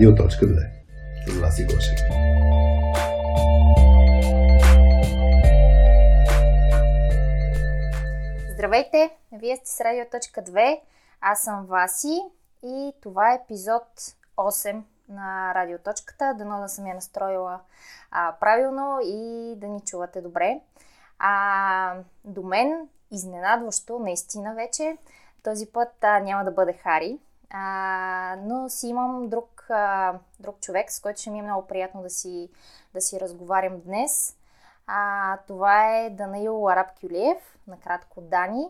Радио.2 с Васи Гошев. Здравейте! Вие сте с Радио.2. Аз съм Васи и това е епизод 8 на Радиоточката. Дано да съм я настроила а, правилно и да ни чувате добре. А, до мен, изненадващо, наистина вече, този път а, няма да бъде Хари, а, но си имам друг, а, друг човек, с който ще ми е много приятно да си, да си разговарям днес. А, това е Данаил Араб Кюлиев, накратко Дани,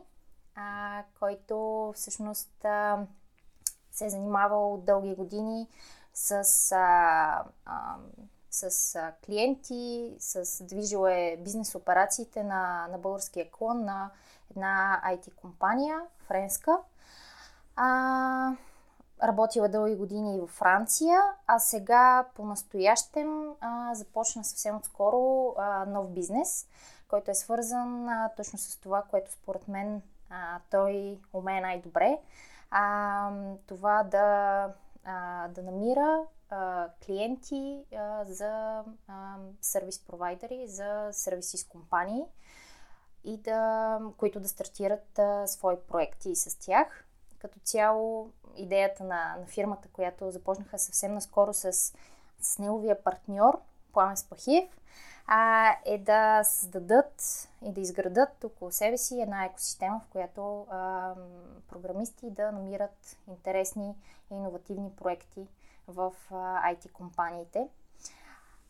а, който всъщност а, се е занимавал дълги години с, а, а, с клиенти, с движил е бизнес операциите на, на българския клон на една IT компания, френска. А, работила дълги години и във Франция, а сега по-настоящем а, започна съвсем отскоро а, нов бизнес, който е свързан а, точно с това, което според мен а, той умее най-добре. А, това да, а, да намира а, клиенти а, за а, сервис провайдери, за сервиси с компании и да, които да стартират а, свои проекти с тях. Като цяло идеята на, на фирмата, която започнаха съвсем наскоро с, с неговия партньор Пламен Спахиев, а, е да създадат и да изградат около себе си една екосистема, в която а, програмисти да намират интересни и иновативни проекти в а, IT компаниите.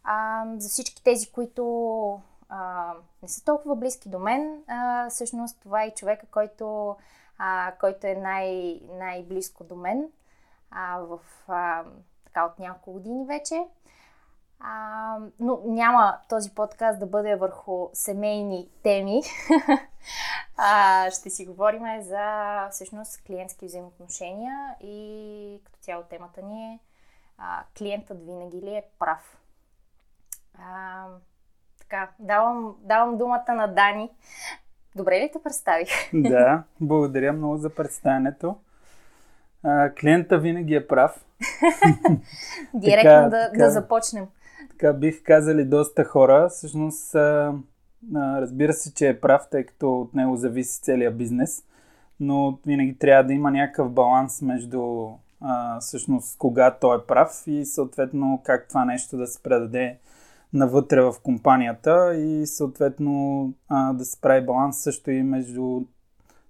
А, за всички тези, които а, не са толкова близки до мен, а, всъщност това е човека, който, а, който е най- най-близко до мен а, в, а, така от няколко години вече. А, но няма този подкаст да бъде върху семейни теми. а, ще си говорим за всъщност клиентски взаимоотношения и като цяло темата ни е а, клиентът винаги ли е прав. А, така, давам, давам думата на Дани. Добре ли те представих? Да, благодаря много за представянето. А, клиента винаги е прав. Директно така, да, така, да започнем. Така бих казали доста хора. Всъщност, а, а, разбира се, че е прав, тъй като от него зависи целият бизнес. Но винаги трябва да има някакъв баланс между а, всъщност кога той е прав и съответно как това нещо да се предаде навътре в компанията и съответно а, да се прави баланс също и между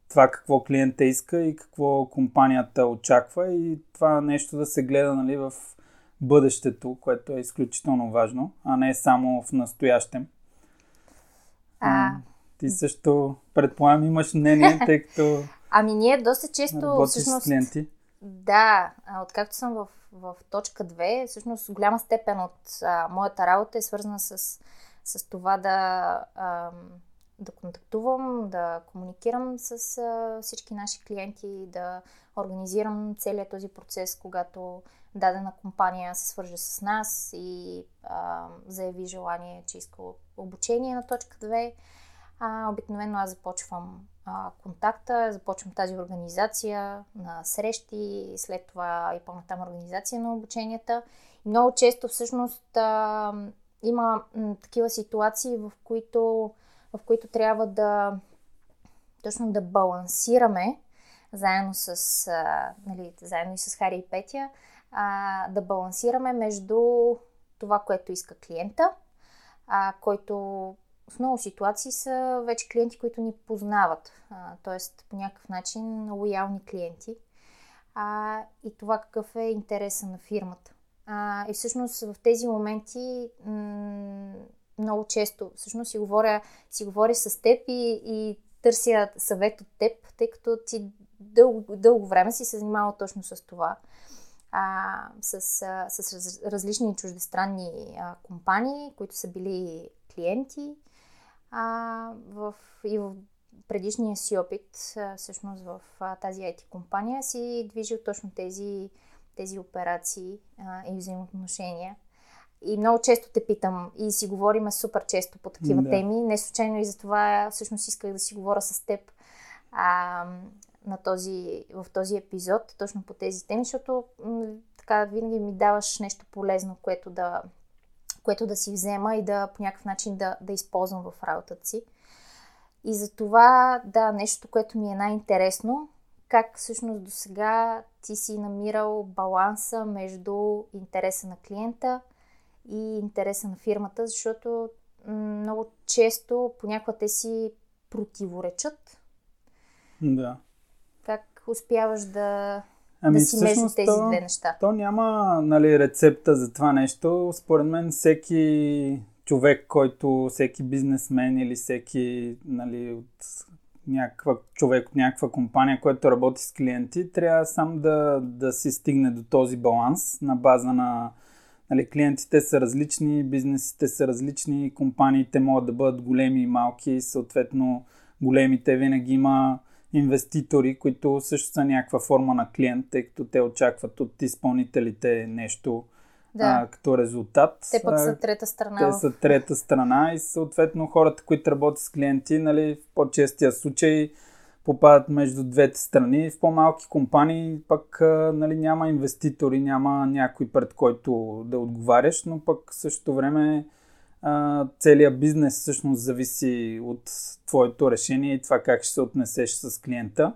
това какво клиента иска и какво компанията очаква и това нещо да се гледа нали, в бъдещето, което е изключително важно, а не само в настоящем. А... Ти също, предполагам, имаш мнение, тъй като. Ами ние доста често. Всъщност, с клиенти. Да, откакто съм в, в точка 2, всъщност голяма степен от а, моята работа е свързана с, с това да, а, да контактувам, да комуникирам с а, всички наши клиенти, да организирам целият този процес, когато дадена компания се свърже с нас и а, заяви желание, че иска обучение на точка 2. А, обикновено аз започвам а, контакта, започвам тази организация на срещи, след това и по-натам организация на обученията. И много често всъщност а, има м, такива ситуации, в които, в които трябва да точно да балансираме заедно с, а, нали, заедно и с Хари и Петя, а, да балансираме между това, което иска клиента, а, който в много ситуации са вече клиенти, които ни познават, т.е. по някакъв начин лоялни клиенти а, и това какъв е интереса на фирмата. А, и всъщност в тези моменти м- много често всъщност си говоря, си говоря с теб и, и търся съвет от теб, тъй като ти дълго, дълго време си се занимавал точно с това. А, с, а, с раз, различни чуждестранни а, компании, които са били клиенти а, в, и в предишния си опит, а, всъщност в а, тази IT компания, си движил точно тези, тези операции а, и взаимоотношения. И много често те питам и си говорим супер често по такива да. теми. Не случайно и за това всъщност исках да си говоря с теб. А, на този, в този епизод, точно по тези теми, защото м- така винаги ми даваш нещо полезно, което да, което да си взема и да по някакъв начин да, да използвам в работата си. И за това, да, нещо, което ми е най-интересно, как всъщност до сега ти си намирал баланса между интереса на клиента и интереса на фирмата, защото много често понякога те си противоречат. Да. Как успяваш да, Ами, да си между тези то, две неща? То няма нали, рецепта за това нещо. Според мен всеки човек, който, всеки бизнесмен или всеки нали, от някаква човек от някаква компания, който работи с клиенти, трябва сам да, да си стигне до този баланс на база на нали, клиентите са различни, бизнесите са различни, компаниите могат да бъдат големи и малки, съответно големите винаги има инвеститори, които също са някаква форма на клиент, тъй като те очакват от изпълнителите нещо Да. а, като резултат. Те пък са трета страна. те са трета страна и съответно хората, които работят с клиенти, нали, в по-честия случай попадат между двете страни. В по-малки компании пък нали, няма инвеститори, няма някой пред който да отговаряш, но пък в същото време а, целият бизнес всъщност зависи от твоето решение и това как ще се отнесеш с клиента.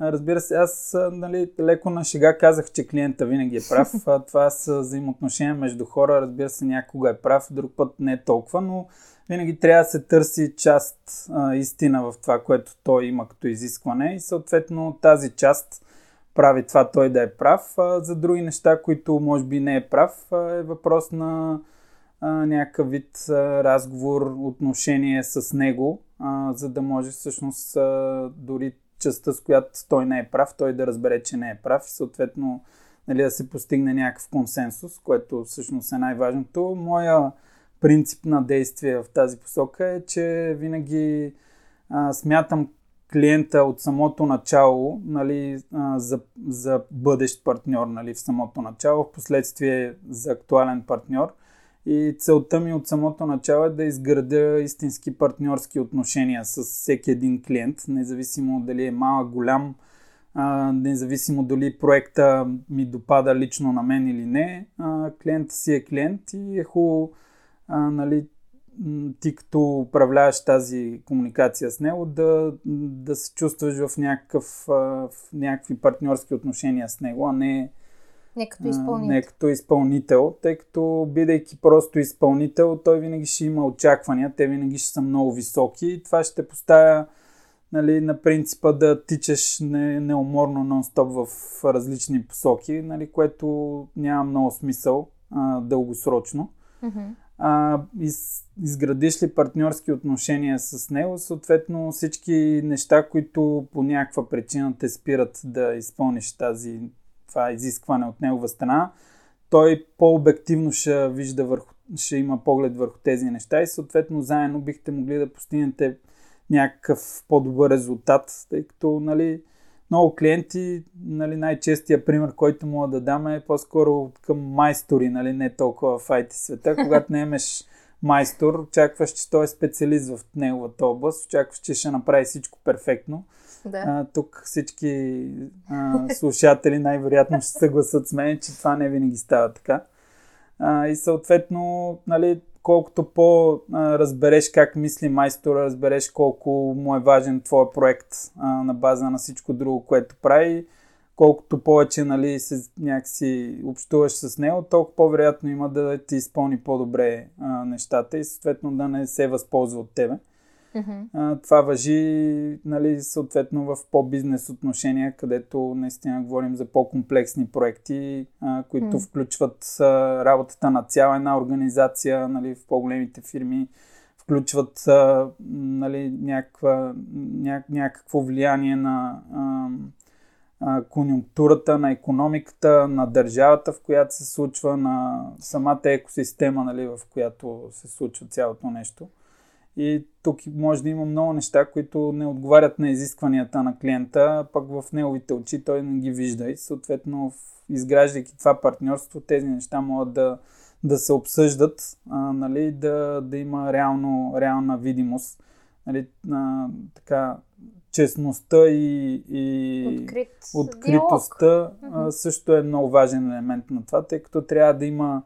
Разбира се, аз нали, леко на шега казах, че клиента винаги е прав. Това са взаимоотношения между хора. Разбира се, някога е прав, друг път не е толкова, но винаги трябва да се търси част а, истина в това, което той има като изискване и съответно тази част прави това той да е прав. А, за други неща, които може би не е прав, а, е въпрос на някакъв вид а, разговор, отношение с него, а, за да може всъщност а, дори частта, с която той не е прав, той да разбере, че не е прав и съответно нали, да се постигне някакъв консенсус, което всъщност е най-важното. Моя принцип на действие в тази посока е, че винаги а, смятам клиента от самото начало нали, а, за, за бъдещ партньор нали, в самото начало, в последствие за актуален партньор. И целта ми от самото начало е да изградя истински партньорски отношения с всеки един клиент, независимо дали е малък, голям, независимо дали проекта ми допада лично на мен или не. А, клиента си е клиент и е хубаво нали, ти като управляваш тази комуникация с него да, да се чувстваш в, някакъв, в някакви партньорски отношения с него, а не Не като изпълнител. Не като изпълнител, тъй като бидейки просто изпълнител, той винаги ще има очаквания, те винаги ще са много високи и това ще поставя нали, на принципа да тичаш не, неуморно нон-стоп в различни посоки, нали, което няма много смисъл а, дългосрочно. Мгм. А, из, изградиш ли партньорски отношения с него, съответно всички неща, които по някаква причина те спират да изпълниш тази, това изискване от негова страна, той по-обективно ще вижда върху, ще има поглед върху тези неща и съответно заедно бихте могли да постигнете някакъв по-добър резултат, тъй като нали, много клиенти, нали, най-честия пример, който мога да дам е по-скоро към майстори, нали, не толкова в IT света. Когато имаш майстор, очакваш, че той е специалист в неговата област, очакваш, че ще направи всичко перфектно. Да. А, тук всички а, слушатели най-вероятно ще съгласат с мен, че това не винаги става така. А, и съответно, нали, колкото по-разбереш как мисли майстора, разбереш колко му е важен твой проект а, на база на всичко друго, което прави, колкото повече нали, се, някакси общуваш с него, толкова по-вероятно има да ти изпълни по-добре а, нещата и съответно да не се възползва от тебе. Мгм. А, това въжи нали, съответно в по-бизнес отношения, където наистина говорим за по-комплексни проекти, а, които М. включват а, работата на цяла една организация нали, в по-големите фирми, включват а, нали, някаква, ня, някакво влияние на а, а, конюнктурата, на економиката, на държавата, в която се случва, на самата екосистема, нали, в която се случва цялото нещо. И тук може да има много неща, които не отговарят на изискванията на клиента, пък в неговите очи той не ги вижда. И съответно, изграждайки това партньорство, тези неща могат да, да се обсъждат, а, нали, да, да има реално, реална видимост. Нали, а, така, честността и, и Открит откритостта а, също е много важен елемент на това, тъй като трябва да има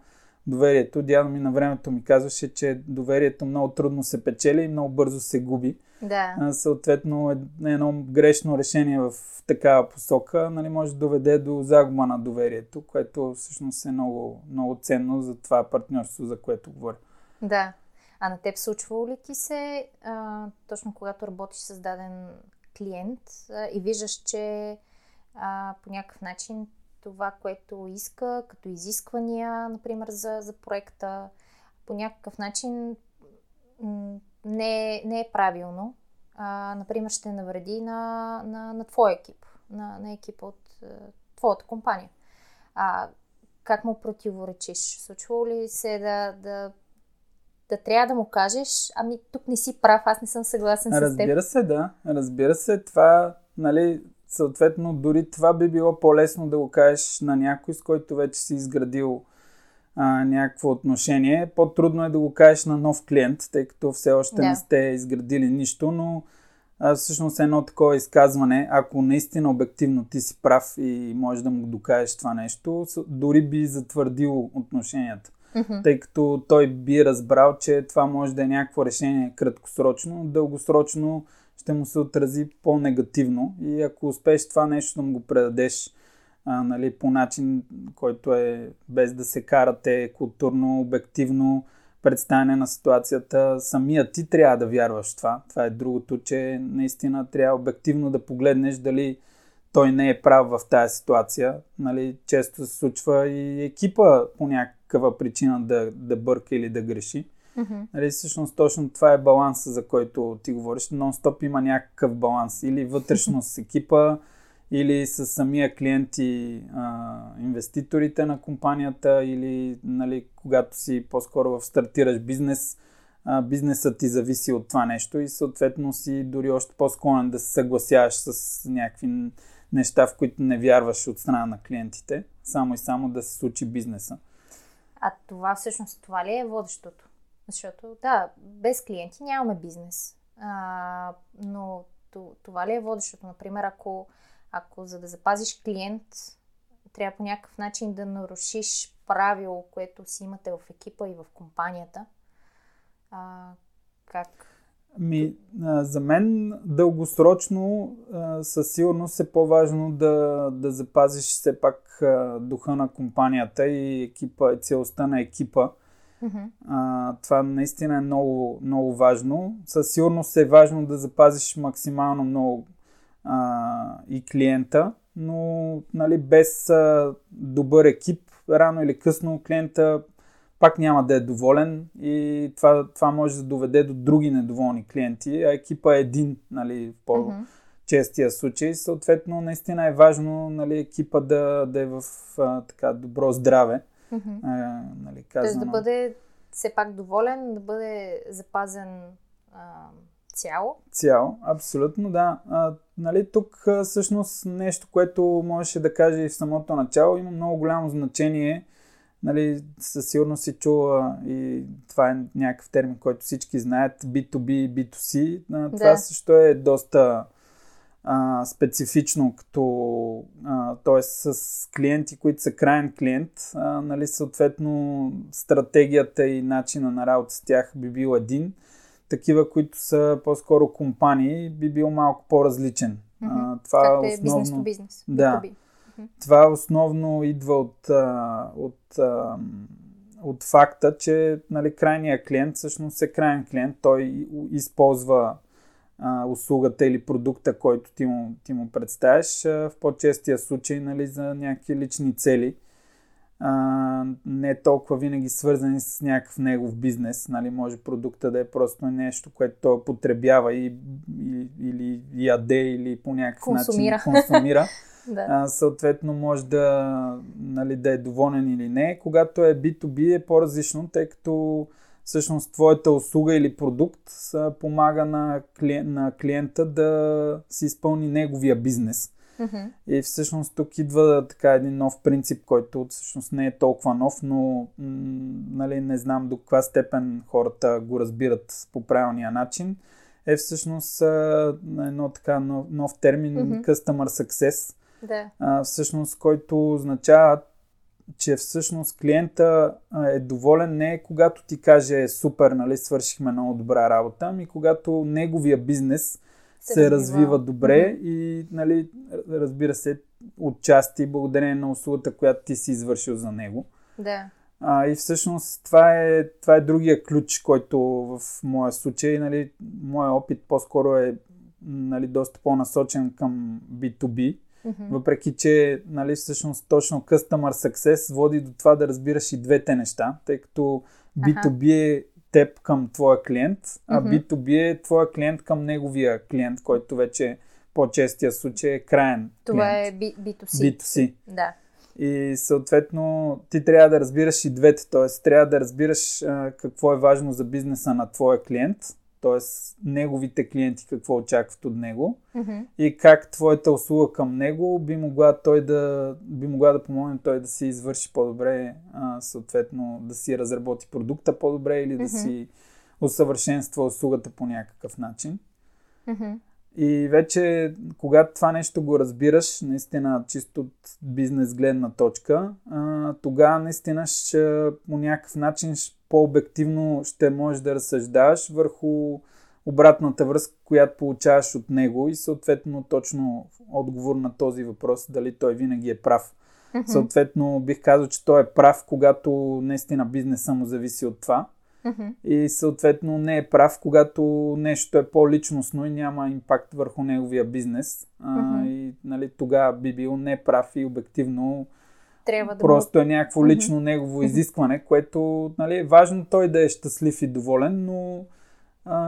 доверието. Дядо ми на времето ми казваше, че доверието много трудно се печели и много бързо се губи. Да. А, съответно, е- едно грешно решение в такава посока нали, може да доведе до загуба на доверието, което всъщност е много, много ценно за това партньорство, за което говоря. Да. А на теб случвало ли ти се, а, точно когато работиш с даден клиент а, и виждаш, че а, по някакъв начин това, което иска, като изисквания, например, за, за проекта, по някакъв начин не, е- не е правилно. А, например, ще навреди на, на, на твоя екип, на, на екипа от а, твоята компания. А, как му противоречиш? Случвало ли се да, да да трябва да му кажеш, ами тук не си прав, аз не съм съгласен с теб. Разбира се, да. Разбира се, това, нали, съответно, дори това би било по-лесно да го кажеш на някой, с който вече си изградил а, някакво отношение. По-трудно е да го кажеш на нов клиент, тъй като все още Да. не сте изградили нищо, но а, всъщност едно такова изказване, ако наистина обективно ти си прав и можеш да му докажеш това нещо, дори би затвърдил отношенията тъй като той би разбрал, че това може да е някакво решение краткосрочно, но дългосрочно ще му се отрази по-негативно и ако успееш това нещо да му го предадеш а, нали, по начин, който е без да се карате културно, обективно представяне на ситуацията, самия ти трябва да вярваш това. Това е другото, че наистина трябва обективно да погледнеш дали той не е прав в тази ситуация. Нали, често се случва и екипа по някаква причина да, да бърка или да греши. Мгм. Нали, всъщност точно това е баланса, за който ти говориш. Нон-стоп има някакъв баланс. Или вътрешно с екипа, или с самия клиент и а, инвеститорите на компанията, или нали, когато си по-скоро в стартираш бизнес, а, бизнесът ти зависи от това нещо и съответно си дори още по-склонен да се съгласяваш с някакви неща, в които не вярваш от страна на клиентите, само и само да се случи бизнеса. А това всъщност това ли е водещото? Защото да, без клиенти нямаме бизнес. А, но то- това ли е водещото? Например, ако, ако за да запазиш клиент, трябва по някакъв начин да нарушиш правило, което си имате в екипа и в компанията. А, как? Ми, а, за мен дългосрочно а, със сигурност е по-важно да, да запазиш все пак а, духа на компанията и екипа, целостта на екипа. Мгм. А, това наистина е много, много важно. Със сигурност е важно да запазиш максимално много а, и клиента, но нали, без а, добър екип, рано или късно клиента пак няма да е доволен и това, това може да доведе до други недоволни клиенти, а екипа е един, нали, в по- Мгм. честия случай. Съответно, наистина е важно нали, екипа да, да е в а, така добро здраве. Мгм. А, нали, Тоест да казано. бъде все пак доволен, да бъде запазен а, цяло. Цяло, абсолютно да. А, нали, тук а, всъщност нещо, което можеше да каже и в самото начало, има много голямо значение. Нали, със сигурност си чула и това е някакъв термин, който всички знаят, B2B и B2C. А, това Да. също е доста а, специфично, като т.е. с клиенти, които са крайен клиент, а, нали, съответно стратегията и начина на работа с тях би бил един. Такива, които са по-скоро компании, би бил малко по-различен. А, това Както е основно, бизнес бизнес. Да. B2B. това основно идва от, а, от, а, от факта, че нали, крайният клиент всъщност е крайен клиент. Той използва а, услугата или продукта, който ти му, ти му представяш, а, в по-честия случай нали, за някакви лични цели. А, не толкова винаги свързани с някакъв негов бизнес. Нали, може продукта да е просто нещо, което той потребява и, и, или яде, или по някакъв Консумира. начин консумира. Да. А, съответно може да, нали, да е доволен или не. Когато е B2B е по-различно, тъй като всъщност твоята услуга или продукт помага на, клиент, на клиента да си изпълни неговия бизнес. Мгм. И всъщност тук идва така един нов принцип, който всъщност не е толкова нов, но м- нали, не знам до каква степен хората го разбират по правилния начин. е всъщност а, едно така нов, нов термин Мгм. Customer Success, Да. а, всъщност, който означава, че всъщност клиента е доволен не когато ти каже супер, нали, свършихме много добра работа, ами когато неговия бизнес Се се, развива. развива добре и, нали, разбира се, отчасти благодарение на услугата, която ти си извършил за него. Да. А, и всъщност това е, това е другия ключ, който в моя случай, нали, моя опит по-скоро е нали, доста по-насочен към B2B, Мгм. въпреки че нали, всъщност точно Customer Success води до това да разбираш и двете неща, тъй като B2B е теб към твоя клиент, а Мгм. B2B е твоя клиент към неговия клиент, който вече по-честия случай е краен Това клиент. е B- B2C. B2C. Да. И съответно ти трябва да разбираш и двете, т.е. трябва да разбираш а, какво е важно за бизнеса на твоя клиент, т.е. неговите клиенти какво очакват от него Мгм. и как твоята услуга към него би могла той да, би могла да помогне той да си извърши по-добре, а, съответно да си разработи продукта по-добре или да Мгм. си усъвършенства услугата по някакъв начин. Мгм. И вече, когато това нещо го разбираш, наистина чисто от бизнес гледна точка, тогава наистина ще, по някакъв начин ще- по-обективно ще можеш да разсъждаваш върху обратната връзка, която получаваш от него и съответно точно отговор на този въпрос, дали той винаги е прав. Мгм. Съответно бих казал, че той е прав, когато наистина бизнеса му зависи от това. Мгм. И съответно не е прав, когато нещо е по-личностно и няма импакт върху неговия бизнес. А, Мгм. И нали, тогава би бил не прав и обективно. Трябва да Просто е някакво лично негово изискване, което нали, е важно той да е щастлив и доволен, но а,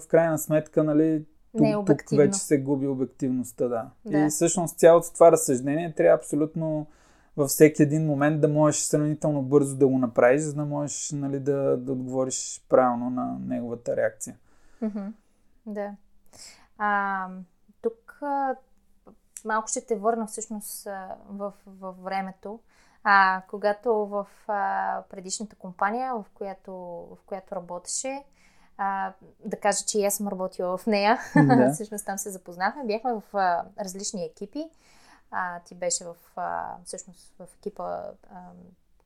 в крайна сметка нали, тук, е тук вече се губи обективността. Да. Да. И всъщност цялото това разсъждение трябва абсолютно във всеки един момент да можеш сравнително бързо да го направиш, за да можеш нали, да, да отговориш правилно на неговата реакция. Да. А, тук малко ще те върна всъщност в, в времето. А, когато в а, предишната компания, в която, в която работеше, а, да кажа, че и аз съм работила в нея. Да. всъщност там се запознахме. Бяхме в а, различни екипи. А, ти беше в, а, всъщност в екипа а,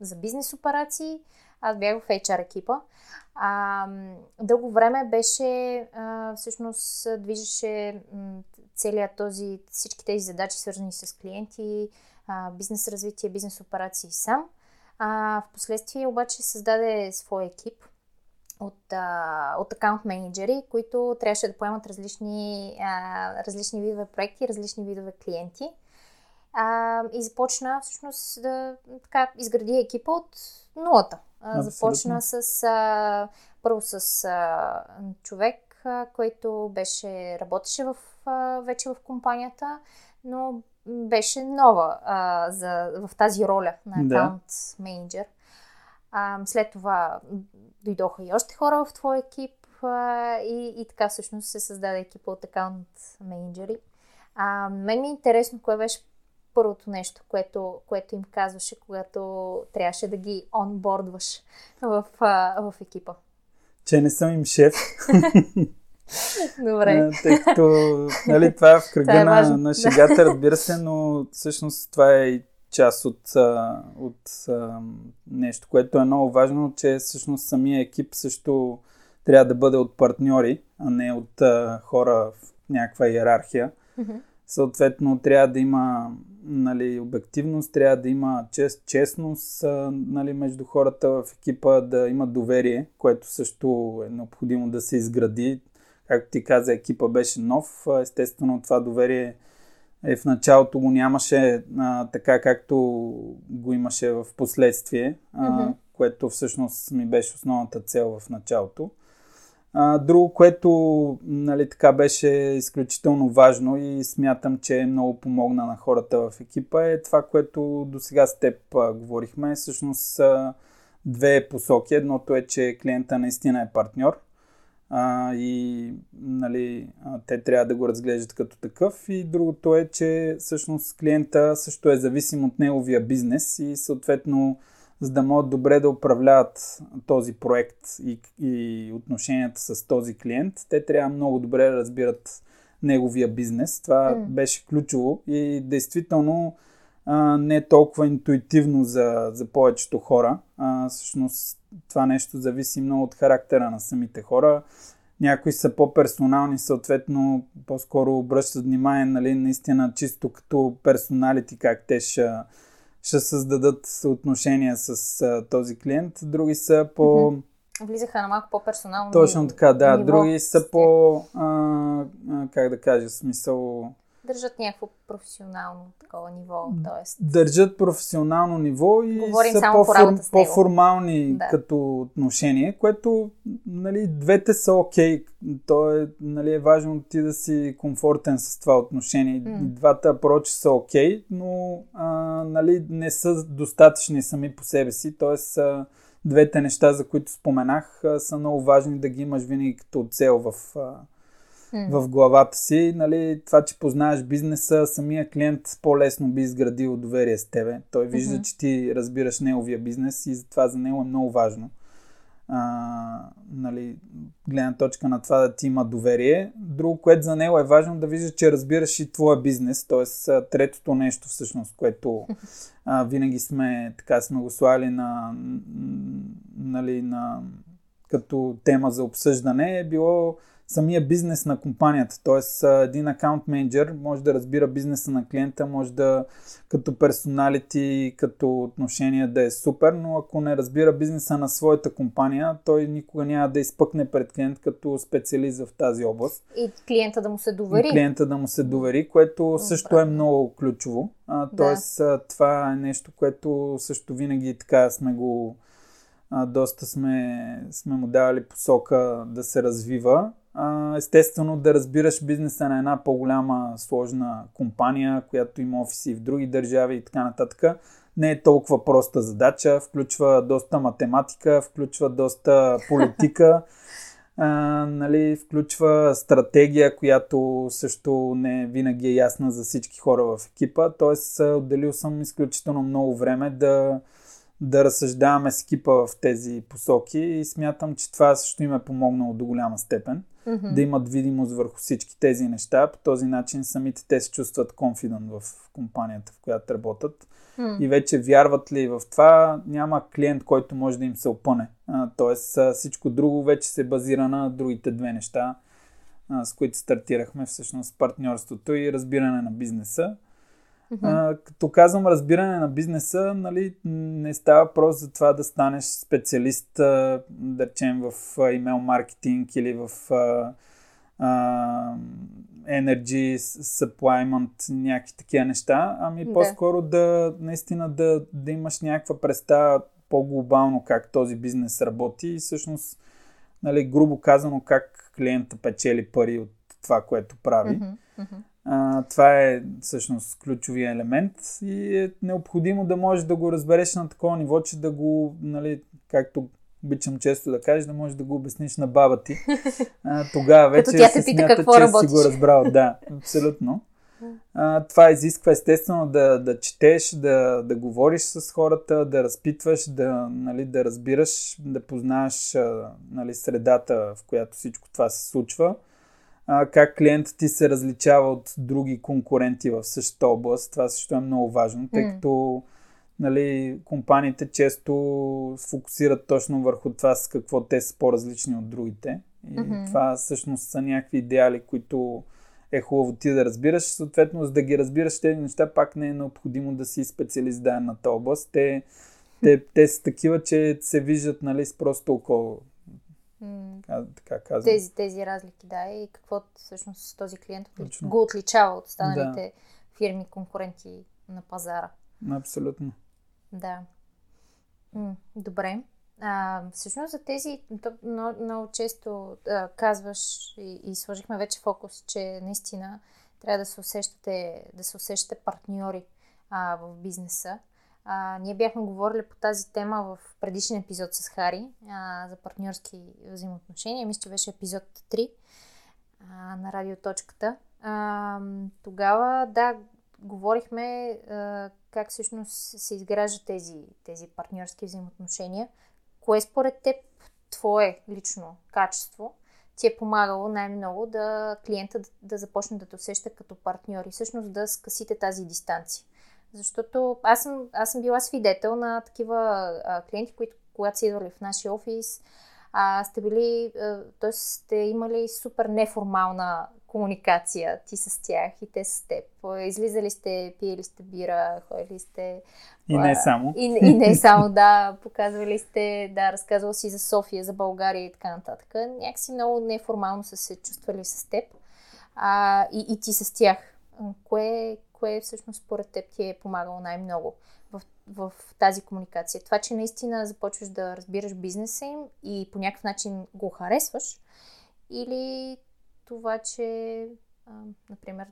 за бизнес операции. Аз бях в HR екипа. А, дълго време беше, а, всъщност, движеше целият този, всички тези задачи, свързани с клиенти, а, бизнес развитие, бизнес операции сам. А, в последствие обаче създаде свой екип от, а, от акаунт менеджери, които трябваше да поемат различни, а, различни видове проекти, различни видове клиенти. А, и започна всъщност да така, изгради екипа от нулата. А, започна с а, първо с а, човек, а, който беше, работеше в, а, вече в компанията, но беше нова а, за, в тази роля на Да. акаунт менеджер. А, след това дойдоха и още хора в твой екип а, и, и така всъщност се създаде екипа от акаунт менеджери. А, мен ми е интересно кое беше първото нещо, което, което им казваше, когато трябваше да ги онбордваш в, а, в екипа. Че не съм им шеф, Добре. тъй като нали, това е в кръга е на, на шегата, разбира се, но всъщност това е и част от, от нещо, което е много важно, че всъщност самия екип също трябва да бъде от партньори, а не от хора в някаква иерархия. Съответно, трябва да има нали, обективност, трябва да има чест, честност нали, между хората в екипа, да има доверие, което също е необходимо да се изгради. Както ти каза, екипа беше нов. Естествено, това доверие е в началото го нямаше а, така, както го имаше в последствие, а, Мгм. което всъщност ми беше основната цел в началото. А, друго, което нали, така беше изключително важно и смятам, че много помогна на хората в екипа е това, което до сега с теб а, говорихме. Всъщност са две посоки. Едното е, че клиента наистина е партньор а, и нали, а, те трябва да го разглеждат като такъв. И другото е, че всъщност клиента също е зависим от неговия бизнес и съответно за да могат добре да управляват този проект и, и отношенията с този клиент, те трябва много добре да разбират неговия бизнес. Това mm. беше ключово и действително а, не е толкова интуитивно за, за повечето хора. А, всъщност това нещо зависи много от характера на самите хора. Някои са по-персонални, съответно по-скоро обръщат внимание, нали, наистина чисто като персоналити, как те ще, ще създадат отношения с а, този клиент. Други са по... Mm-hmm. Влизаха на малко по-персонално Точно така, да. Ниво. Други са по... А, а, как да кажа, смисъл държат някакво професионално такова ниво. Тоест... Държат професионално ниво и Говорим са по-фор, по-формални да. като отношение, което нали, двете са окей. Okay. То е, нали, е важно ти да си комфортен с това отношение. Mm. Двата апрочи са окей, okay, но а, нали, не са достатъчни сами по себе си. Тоест, а, двете неща, за които споменах, а, са много важни да ги имаш винаги като цел в а, в главата си. Нали, това, че познаеш бизнеса, самия клиент по-лесно би изградил доверие с тебе. Той вижда, mm-hmm. че ти разбираш неговия бизнес и затова за него е много важно. А, нали, гледна точка на това да ти има доверие. Друго, което за него е важно да вижда, че разбираш и твоя бизнес, т.е. третото нещо всъщност, което а, винаги сме, така сме го слали на, нали, на, като тема за обсъждане, е било самия бизнес на компанията. Тоест, един акаунт менеджер може да разбира бизнеса на клиента, може да като персоналити, като отношение да е супер, но ако не разбира бизнеса на своята компания, той никога няма да изпъкне пред клиент като специалист в тази област. И клиента да му се довери. И клиента да му се довери, което също е много ключово. А, тоест, да. това е нещо, което също винаги така сме го а, доста сме, сме му давали посока да се развива а, естествено да разбираш бизнеса на една по-голяма сложна компания, която има офиси в други държави и така нататък. Не е толкова проста задача, включва доста математика, включва доста политика, а, нали, включва стратегия, която също не винаги е ясна за всички хора в екипа. Тоест, отделил съм изключително много време да, да разсъждаваме с екипа в тези посоки и смятам, че това също им е помогнало до голяма степен mm-hmm. да имат видимост върху всички тези неща. По този начин самите те се чувстват конфидент в компанията, в която работят. Mm. И вече вярват ли в това, няма клиент, който може да им се опъне. тоест всичко друго вече се базира на другите две неща, а, с които стартирахме всъщност партньорството и разбиране на бизнеса. Uh, като казвам разбиране на бизнеса, нали, не става въпрос за това да станеш специалист, да речем, в имейл маркетинг или в uh, uh, energy supplement, някакви такива неща, ами да. по-скоро да наистина да, да имаш някаква представа по-глобално как този бизнес работи и всъщност, нали, грубо казано, как клиента печели пари от това, което прави. Uh-huh, uh-huh. А, това е всъщност ключовия елемент и е необходимо да можеш да го разбереш на такова ниво, че да го, нали, както обичам често да кажеш, да можеш да го обясниш на баба ти. А, тогава вече тя се пита какво че работиш. си го разбрал. Да, абсолютно. А, това изисква естествено да, да четеш, да, да говориш с хората, да разпитваш, да, нали, да разбираш, да познаваш нали, средата, в която всичко това се случва а, как клиентът ти се различава от други конкуренти в същата област. Това също е много важно, тъй mm. като нали, компаниите често фокусират точно върху това с какво те са по-различни от другите. И mm-hmm. това всъщност са някакви идеали, които е хубаво ти да разбираш. Съответно, за да ги разбираш тези неща, пак не е необходимо да си специалист в дадената област. Те, те, те са такива, че се виждат нали, с просто око Така казвам. Тези, тези разлики, да, и какво всъщност този клиент Точно. го отличава от останалите да. фирми, конкуренти на пазара. Абсолютно. Да. М, добре. А, всъщност за тези много, много често а, казваш и, и сложихме вече фокус, че наистина трябва да се усещате, да се усещате партньори а, в бизнеса. А, ние бяхме говорили по тази тема в предишен епизод с Хари а, за партньорски взаимоотношения. Мисля, че беше епизод 3 а, на радиоточката. А, тогава, да, говорихме а, как всъщност се изграждат тези, тези партньорски взаимоотношения. Кое според теб твое лично качество ти е помагало най-много да клиента да, да започне да те усеща като партньор и всъщност да скъсите тази дистанция. Защото аз съм, аз съм била свидетел на такива а, клиенти, които когато са идвали в нашия офис, а, сте били, т.е. сте имали супер неформална комуникация ти с тях и те с теб. Излизали сте, пиели сте бира, ходили сте... И не само. И, и не само, да. Показвали сте, да, разказвал си за София, за България и така нататък. Някакси много неформално са се чувствали с теб а, и, и ти с тях. Кое, кое всъщност според теб ти е помагало най-много в, в тази комуникация? Това, че наистина започваш да разбираш бизнеса им и по някакъв начин го харесваш или това, че, а, например,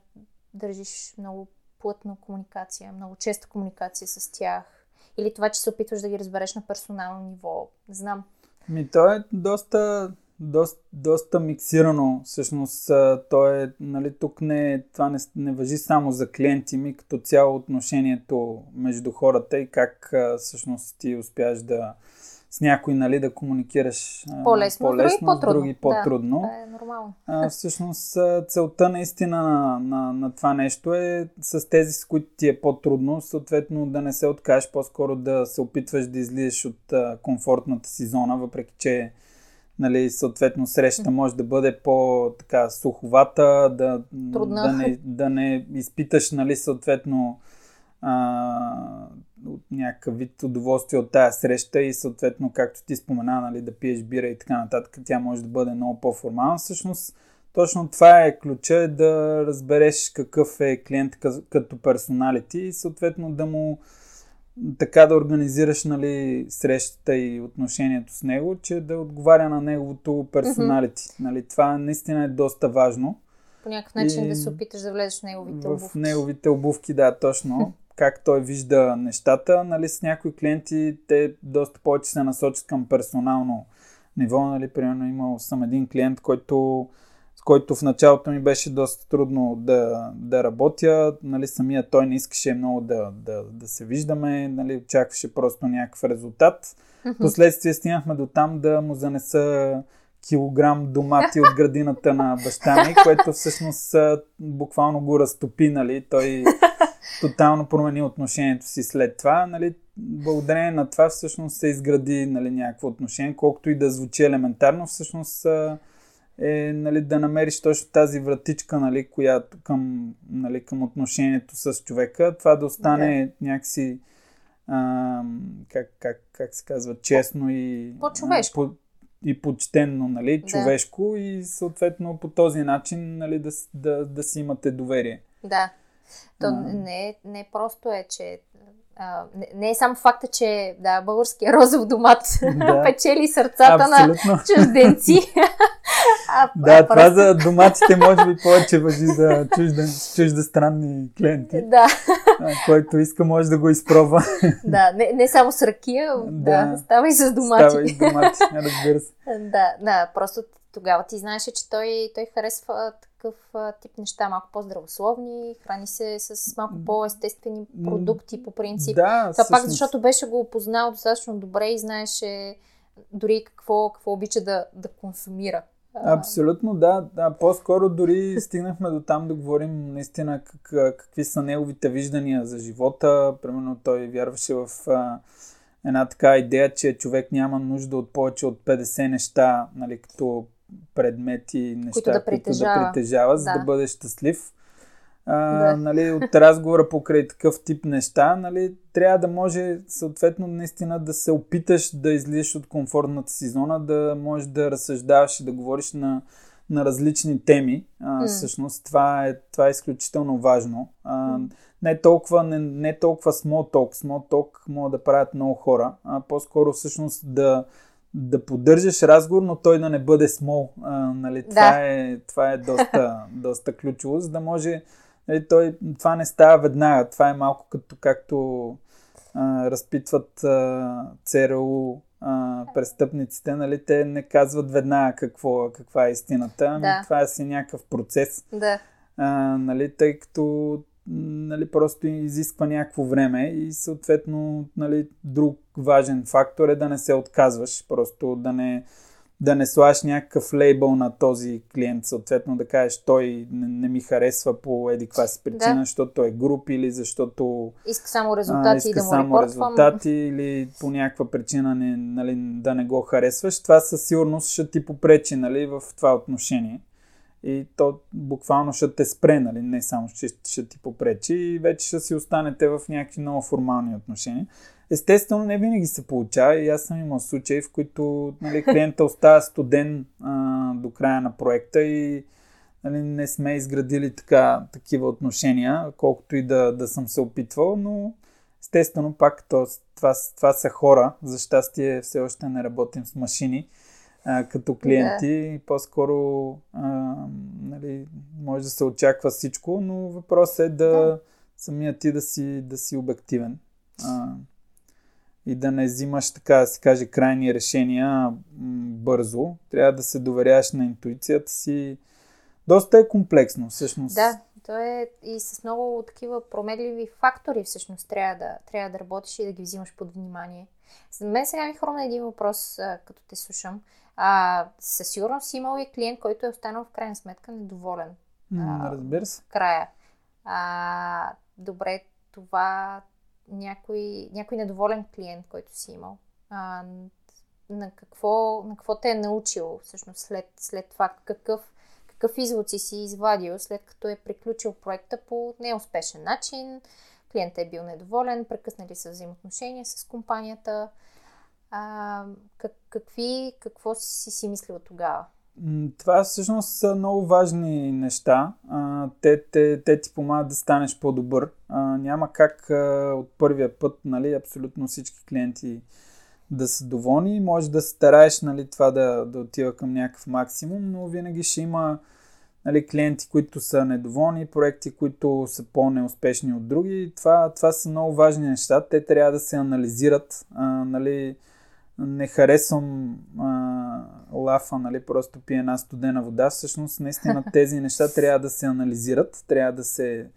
държиш много плътна комуникация, много честа комуникация с тях. Или това, че се опитваш да ги разбереш на персонално ниво. Знам. Ми, то е доста, доста, доста миксирано. Всъщност, то е, нали, тук не, това не, не въжи само за клиенти ми, като цяло отношението между хората и как всъщност ти успяш да, с някой нали, да комуникираш по-лесно, по-лесно други по-трудно. С други по-трудно. Да, да е нормално. А, всъщност целта наистина на, на, на това нещо е с тези, с които ти е по-трудно, съответно да не се откажеш, по-скоро да се опитваш да излизаш от а, комфортната си зона, въпреки че нали, съответно среща може да бъде по-така суховата, да, да, не, да не изпиташ нали, съответно а, от някакъв вид удоволствие от тази среща и съответно, както ти спомена, нали, да пиеш бира и така нататък, тя може да бъде много по-формална. Всъщност, точно това е ключа, е да разбереш какъв е клиент като персоналити и съответно да му така да организираш нали, срещата и отношението с него, че да отговаря на неговото персоналити. Mm-hmm. Нали, това наистина е доста важно. По някакъв начин и да се опиташ да влезеш в неговите в обувки. В неговите обувки, да, точно. как той вижда нещата. Нали, с някои клиенти те доста повече се насочат към персонално ниво. Нали, примерно имал съм един клиент, който, който в началото ми беше доста трудно да, да работя. Нали, самия той не искаше много да, да, да се виждаме. Нали, очакваше просто някакъв резултат. Последствие стигнахме до там да му занеса килограм домати от градината на баща ми, което всъщност буквално го разтопи, нали? Той тотално промени отношението си след това. Нали? Благодарение на това всъщност се изгради нали, някакво отношение, колкото и да звучи елементарно, всъщност е нали, да намериш точно тази вратичка, нали, която към, нали, към отношението с човека, това да остане да. някакси а, как, как, как се казва, честно и по-човешко. по, и почтенно, нали, човешко да. и съответно по този начин нали, да, да, да си имате доверие. Да. То а... не, не просто е, че а, не, не е само факта, че да, българския розов домат да. печели сърцата Абсолютно. на чужденци. а, да, а, това просто... за доматите може би повече въжи за чужда, чуждестранни клиенти. Да. А, който иска може да го изпробва. да, не, не само с ракия, да, да става и с домати. Става и с домати, разбира се. да, да, просто тогава ти знаеше, че той, той харесва такъв тип неща, малко по-здравословни, храни се с малко по-естествени продукти по принцип. Да, Това пак защото беше го опознал достатъчно добре и знаеше дори какво, какво обича да, да консумира. Абсолютно, да, да. По-скоро дори стигнахме до там да говорим наистина как, какви са неговите виждания за живота. Примерно той вярваше в а, една така идея, че човек няма нужда от повече от 50 неща, нали, като предмети, неща, които да притежава, които да притежава за да. да бъде щастлив. А, да. нали, от разговора покрай такъв тип неща, нали, трябва да може съответно наистина да се опиташ да излизаш от комфортната си зона, да можеш да разсъждаваш и да говориш на, на различни теми. А, mm. Всъщност това е, това е изключително важно. А, mm. не, толкова, не, не толкова small talk. Small talk могат да правят много хора, а по-скоро всъщност да, да поддържаш разговор, но той да не бъде смол. А, нали, да. това, е, това е доста, доста ключово, за да може. Нали, той, това не става веднага. Това е малко като както а, разпитват а, ЦРУ а, престъпниците, нали, те не казват веднага какво, каква е истината. Ами да. Това е си някакъв процес. Да. А, нали, тъй като нали, просто изисква някакво време и съответно нали, друг важен фактор е да не се отказваш, просто да не, да не слагаш някакъв лейбъл на този клиент, съответно да кажеш той не, не ми харесва по еди каква си причина, да. защото той е груп или защото иска само резултати а, иска и да му само резултати или по някаква причина не, нали, да не го харесваш, това със сигурност ще ти попречи нали, в това отношение и то буквално ще те спре, нали? не само ще, ще ти попречи и вече ще си останете в някакви много формални отношения. Естествено, не винаги се получава и аз съм имал случаи, в които нали, клиента остава студен а, до края на проекта и нали, не сме изградили така, такива отношения, колкото и да, да съм се опитвал, но естествено пак то, това, това са хора. За щастие все още не работим с машини а, като клиенти. Да. По-скоро а, нали, може да се очаква всичко, но въпросът е да, да. самия ти да си, да си обективен. А, и да не взимаш, така да се каже, крайни решения м- бързо. Трябва да се доверяваш на интуицията си. Доста е комплексно, всъщност. Да, то е и с много такива промедливи фактори всъщност трябва да, трябва да работиш и да ги взимаш под внимание. За мен сега ми хрумна един въпрос, като те слушам. А, със сигурност си имал и клиент, който е останал в крайна сметка недоволен. А, разбира се. Края. А, добре, това някой, някой недоволен клиент, който си имал. А, на, какво, на какво те е научил всъщност след, след това? Какъв, какъв извод си си извадил след като е приключил проекта по неуспешен начин? Клиентът е бил недоволен, прекъснали са взаимоотношения с компанията. А, как, какви, какво си си мислила тогава? Това всъщност са много важни неща. Те, те, те ти помагат да станеш по-добър. Няма как от първия път нали, абсолютно всички клиенти да са доволни. Може да стараеш нали, това да, да отива към някакъв максимум, но винаги ще има нали, клиенти, които са недоволни, проекти, които са по-неуспешни от други. Това, това са много важни неща. Те трябва да се анализират. Нали, не харесвам а, лафа, нали, просто пие една студена вода. Всъщност, наистина тези неща трябва да се анализират, трябва да се,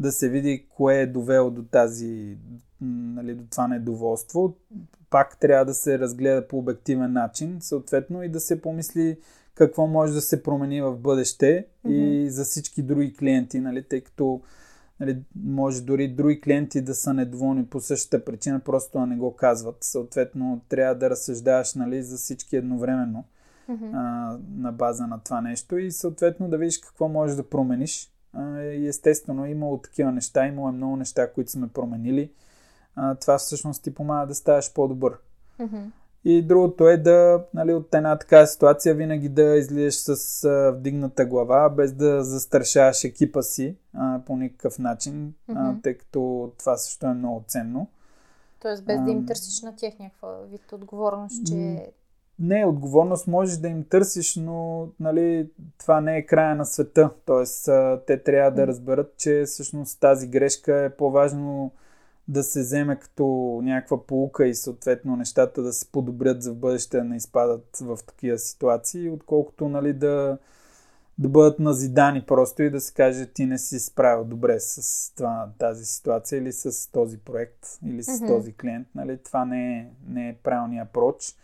да се види кое е довело до тази, нали, до това недоволство. Пак трябва да се разгледа по обективен начин, съответно и да се помисли какво може да се промени в бъдеще mm-hmm. и за всички други клиенти, нали, тъй като нали, може дори други клиенти да са недоволни по същата причина, просто да не го казват. Съответно, трябва да разсъждаваш нали, за всички едновременно mm-hmm. а, на база на това нещо и съответно да видиш какво можеш да промениш. А, и естествено, имало такива неща, имало е много неща, които сме променили. А, това всъщност ти помага да ставаш по-добър. Mm-hmm. И другото е да, нали, от една така ситуация винаги да излизаш с а, вдигната глава, без да застрашаваш екипа си а, по никакъв начин, mm-hmm. а, тъй като това също е много ценно. Тоест без а, да им търсиш на тях някаква вид отговорност, че... Не, отговорност можеш да им търсиш, но нали, това не е края на света. Тоест, а, те трябва да разберат, че всъщност тази грешка е по-важно да се вземе като някаква полука и съответно нещата да се подобрят за в бъдеще, да не изпадат в такива ситуации, отколкото нали, да, да бъдат назидани просто и да се каже ти не си справил добре с това, тази ситуация или с този проект или с mm-hmm. този клиент. Нали, това не е, не е правилният проч.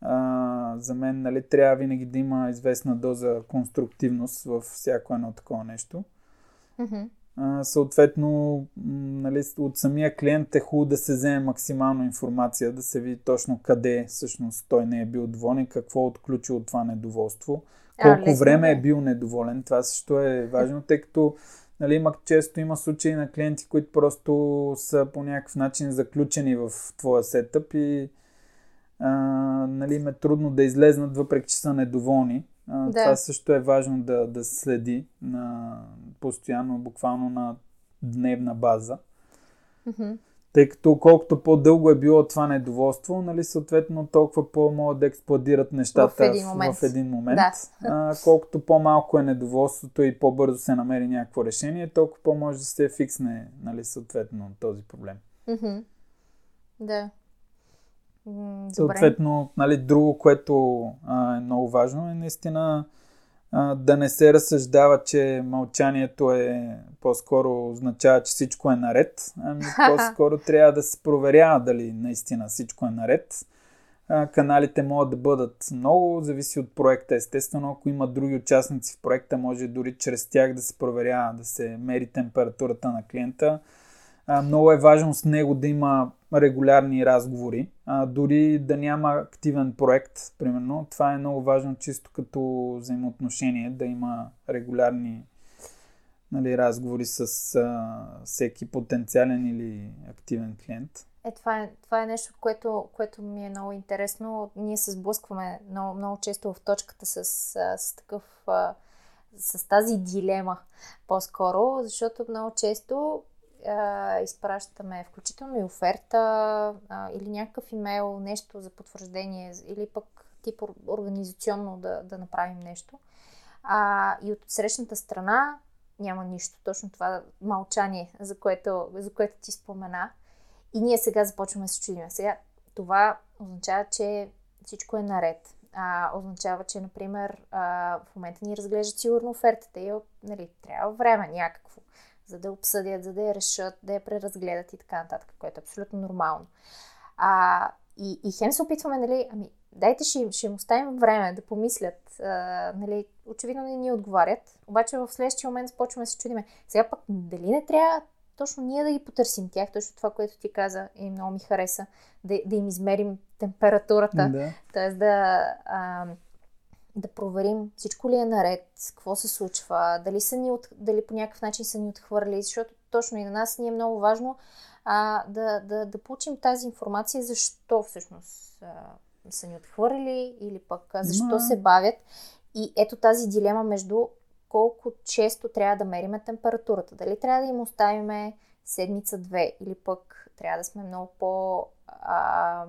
А, за мен нали, трябва винаги да има известна доза конструктивност във всяко едно такова нещо. Mm-hmm съответно, нали, от самия клиент е хубаво да се вземе максимално информация, да се види точно къде всъщност той не е бил доволен, какво е отключил от това недоволство, колко а, време е бил недоволен. Това също е важно, тъй като нали, често има случаи на клиенти, които просто са по някакъв начин заключени в твоя сетъп и а, нали, им е трудно да излезнат, въпреки че са недоволни. А, да. Това също е важно да, да следи на, постоянно, буквално на дневна база. Mm-hmm. Тъй като колкото по-дълго е било това недоволство, нали, съответно толкова по-могат да експлодират нещата в един момент. В, в един момент. Да. А, колкото по-малко е недоволството и по-бързо се намери някакво решение, толкова по-може да се фиксне нали, съответно този проблем. Mm-hmm. Да. Добре. Съответно, нали, друго, което а, е много важно е наистина а, да не се разсъждава, че мълчанието е по-скоро означава, че всичко е наред. Ами по-скоро трябва да се проверява дали наистина всичко е наред. А, каналите могат да бъдат много, зависи от проекта. Естествено, ако има други участници в проекта, може дори чрез тях да се проверява, да се мери температурата на клиента. Много е важно с него да има регулярни разговори, а, дори да няма активен проект, примерно. Това е много важно чисто като взаимоотношение, да има регулярни нали, разговори с а, всеки потенциален или активен клиент. Е, това е, това е нещо, което, което ми е много интересно. Ние се сблъскваме много, много често в точката с, с такъв с тази дилема по-скоро, защото много често а, изпращаме включително и оферта а, или някакъв имейл, нещо за потвърждение или пък тип организационно да, да направим нещо. А, и от срещната страна няма нищо. Точно това мълчание, за което, за което ти спомена. И ние сега започваме да се чудим. Сега това означава, че всичко е наред. А, означава, че, например, а, в момента ни разглеждат сигурно офертата и нали, трябва време някакво за да обсъдят, за да я решат, да я преразгледат и така нататък, което е абсолютно нормално. А, и, и хем се опитваме, нали, ами, дайте ще, ще им оставим време да помислят, а, нали, очевидно не ни отговарят, обаче в следващия момент започваме да се чудиме. Сега пък дали не трябва точно ние да ги потърсим тях, точно това, което ти каза и много ми хареса, да, да им измерим температурата, Да. т.е. да, а, да проверим всичко ли е наред, какво се случва, дали, са ни от, дали по някакъв начин са ни отхвърли, защото точно и на нас ни е много важно а, да, да, да получим тази информация, защо всъщност а, са ни отхвърлили или пък а, защо Има- се бавят. И ето тази дилема между колко често трябва да мериме температурата. Дали трябва да им оставиме седмица-две или пък трябва да сме много по а,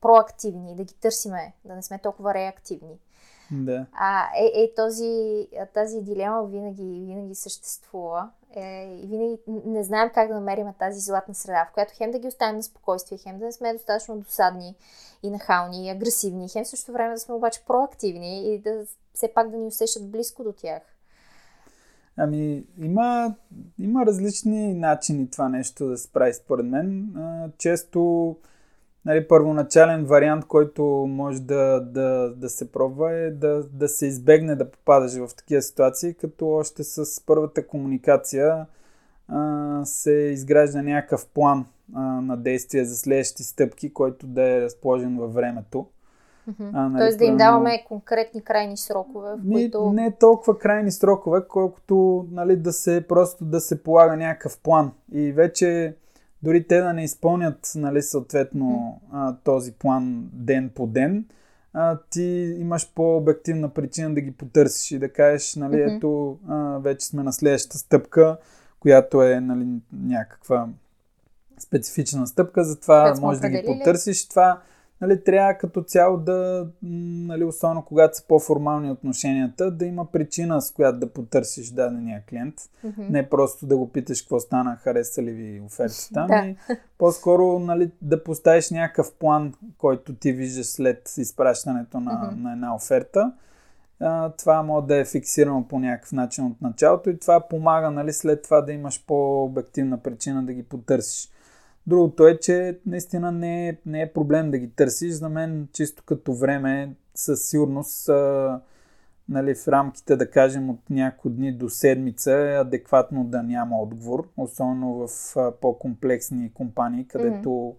проактивни, да ги търсиме, да не сме толкова реактивни. Да. А, е, е този, тази дилема винаги, винаги съществува. Е, и винаги не знаем как да намерим тази златна среда, в която хем да ги оставим на спокойствие, хем да не сме достатъчно досадни и нахални и агресивни, хем също време да сме обаче проактивни и да все пак да ни усещат близко до тях. Ами, има, има различни начини това нещо да се прави, според мен. Често, нали, първоначален вариант, който може да, да, да се пробва е да, да се избегне да попадаш в такива ситуации, като още с първата комуникация а, се изгражда някакъв план а, на действие за следващи стъпки, който да е разположен във времето. А, нали, Тоест да им даваме конкретни крайни срокове, в които... Не е толкова крайни срокове, колкото нали, да се просто да се полага някакъв план. И вече дори те да не изпълнят нали, съответно а, този план ден по ден, а, ти имаш по-обективна причина да ги потърсиш и да кажеш, нали, Мгм. ето, а, вече сме на следващата стъпка, която е нали, някаква специфична стъпка, затова можеш да ги потърсиш. Това нали, трябва като цяло да, нали, особено когато са по-формални отношенията, да има причина с която да потърсиш дадения клиент. Мгм. Не просто да го питаш какво стана, хареса ли ви офертата, ами по-скоро нали, да поставиш някакъв план, който ти виждаш след изпращането на, Мгм. на една оферта. А, това може да е фиксирано по някакъв начин от началото и това помага нали, след това да имаш по-обективна причина да ги потърсиш. Другото е, че наистина не е, не е проблем да ги търсиш. За мен, чисто като време, със сигурност а, нали, в рамките, да кажем, от няколко дни до седмица е адекватно да няма отговор, особено в а, по-комплексни компании, където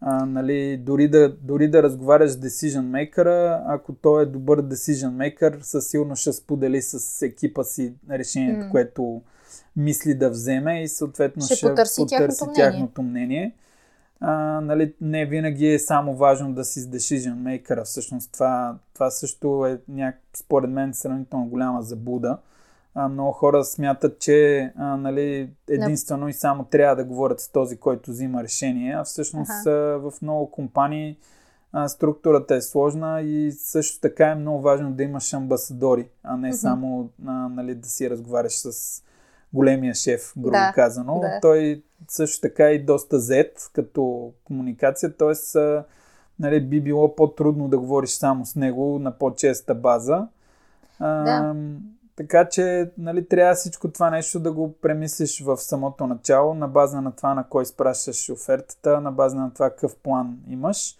а, нали, дори, да, дори да разговаряш с decision maker, ако той е добър decision maker, със сигурност ще сподели с екипа си решението, М. което мисли да вземе и съответно Ще ще, потърси тяхното мнение. тяхното мнение. А, нали, не винаги е само важно да си с decision maker. Всъщност това, това също е няк... според мен сравнително голяма заблуда. А, много хора смятат, че а, нали, единствено и само трябва да говорят с този, който взима решение, а всъщност Аха. а, в много компании а, структурата е сложна и също така е много важно да имаш амбасадори, а не само а, нали, да си разговаряш с големия шеф, грубо Да, казано. да. Той също така и доста зет като комуникация, т.е. нали, би било по-трудно да говориш само с него на по-честа база. А, Да. Така че нали, трябва всичко това нещо да го премислиш в самото начало, на база на това на кой спрашваш офертата, на база на това какъв план имаш.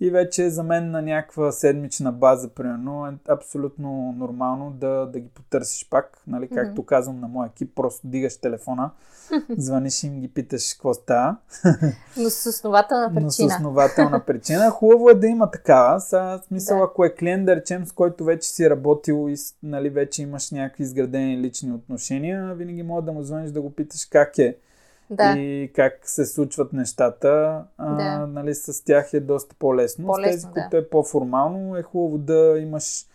И вече за мен на някаква седмична база, примерно, е абсолютно нормално да, да ги потърсиш пак. Нали, както казвам на моя екип, просто дигаш телефона, звъниш им ги питаш какво става. Но с основателна Но с причина. основателна причина. Хубаво е да има такава. Са, смисъл, Да. ако е клиент, да речем, с който вече си работил и нали, вече имаш някакви изградени лични отношения, винаги може да му звъниш да го питаш как е Да. и как се случват нещата. А, Да. нали, с тях е доста по-лесно. По-лесно, с тези, да. които е по-формално, е хубаво да имаш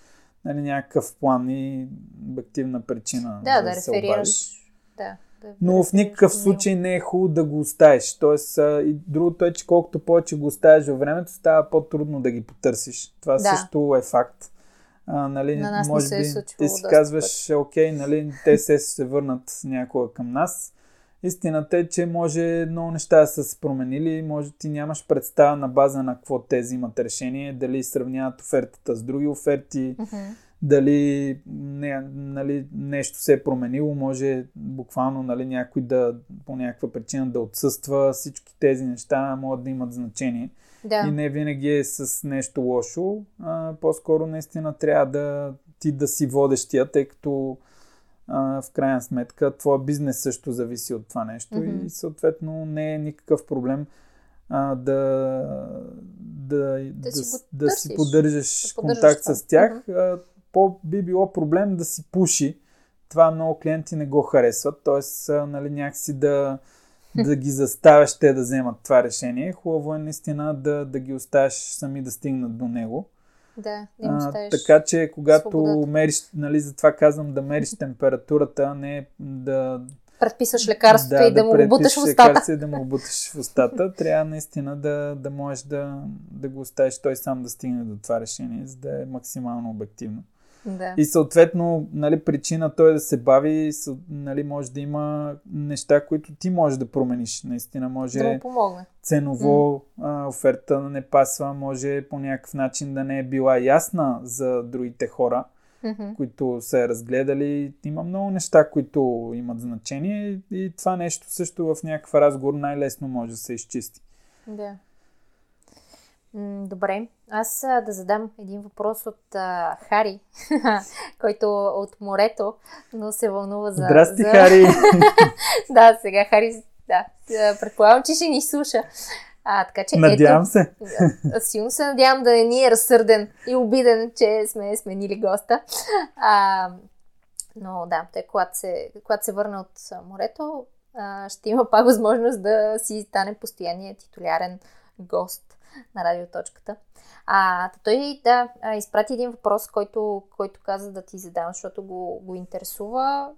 нали, някакъв план и обективна причина. Да, за да се обадиш. реферираш. Да, да Но в никакъв случай не е хубаво да го оставиш. Тоест, и другото е, че колкото повече го оставиш във времето, става по-трудно да ги потърсиш. Това Да. също е факт. А, нали, На нас може се е би ти си казваш, окей, нали, те се се върнат някога към нас. Истината е, че може много неща да са се променили, може ти нямаш представа на база на какво те взимат решение, дали сравняват офертата с други оферти, Мгм. дали не, нали, нещо се е променило, може буквално нали, някой да по някаква причина да отсъства. Всички тези неща могат да имат значение. Да. И не винаги е с нещо лошо. А, по-скоро наистина трябва да ти да си водещия, тъй като а, в крайна сметка твоя бизнес също зависи от това нещо Мгм. и съответно не е никакъв проблем а, да, да, да, си да си търсиш, поддържаш да контакт това. с тях. А, по би било проблем да си пуши. Това много клиенти не го харесват, т.е. нали, някакси да, да ги заставяш те да вземат това решение. Хубаво е наистина да, да ги оставяш сами да стигнат до него. Да, да им А, така че, когато свободата. мериш, нали, затова казвам да мериш температурата, а не да, Предписваш лекарството и да, му го буташ в устата. да му буташ в устата. Трябва наистина да, да можеш да, да го оставиш той сам да стигне до това решение, за да е максимално обективно. Да. И съответно, нали, причина той да се бави, нали, може да има неща, които ти можеш да промениш. Наистина може Да помогне. ценово а, оферта да не пасва, може по някакъв начин да не е била ясна за другите хора, Мгм. които са я разгледали. Има много неща, които имат значение и това нещо също в някакъв разговор най-лесно може да се изчисти. Да. Добре. Аз а, да задам един въпрос от а, Хари, който е от морето, но се вълнува за... Здрасти, за... Хари! да, сега Хари, да. а, Предполагам, че ще ни слуша. А, така че Надявам се. ето, силно се надявам да не ни е разсърден и обиден, че сме сменили госта. А, но да, той когато се, когато се върне от морето, а, ще има пак възможност да си стане постоянният титулярен гост на радиоточката. А, той да изпрати един въпрос, който, който каза да ти задам, защото го, го интересува.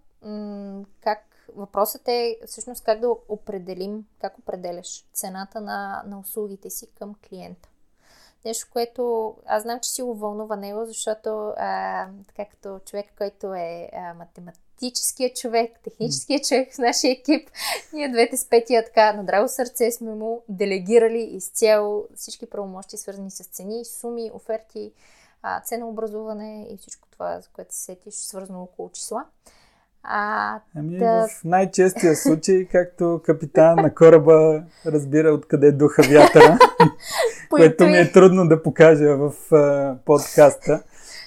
Как Въпросът е всъщност как да определим, как определяш цената на, на услугите си към клиента. Нещо, което аз знам, че си го вълнува него, защото а, така като човек, който е а, математическият човек, техническият човек в нашия екип, ние двете с Петия така на драго сърце сме му делегирали изцяло всички правомощи, свързани с цени, суми, оферти, ценообразуване и всичко това, за което се сетиш, свързано около числа. А, Ами Да. в най-честия случай, както капитан на кораба разбира откъде духа вятъра, което ми е трудно да покажа в а, подкаста,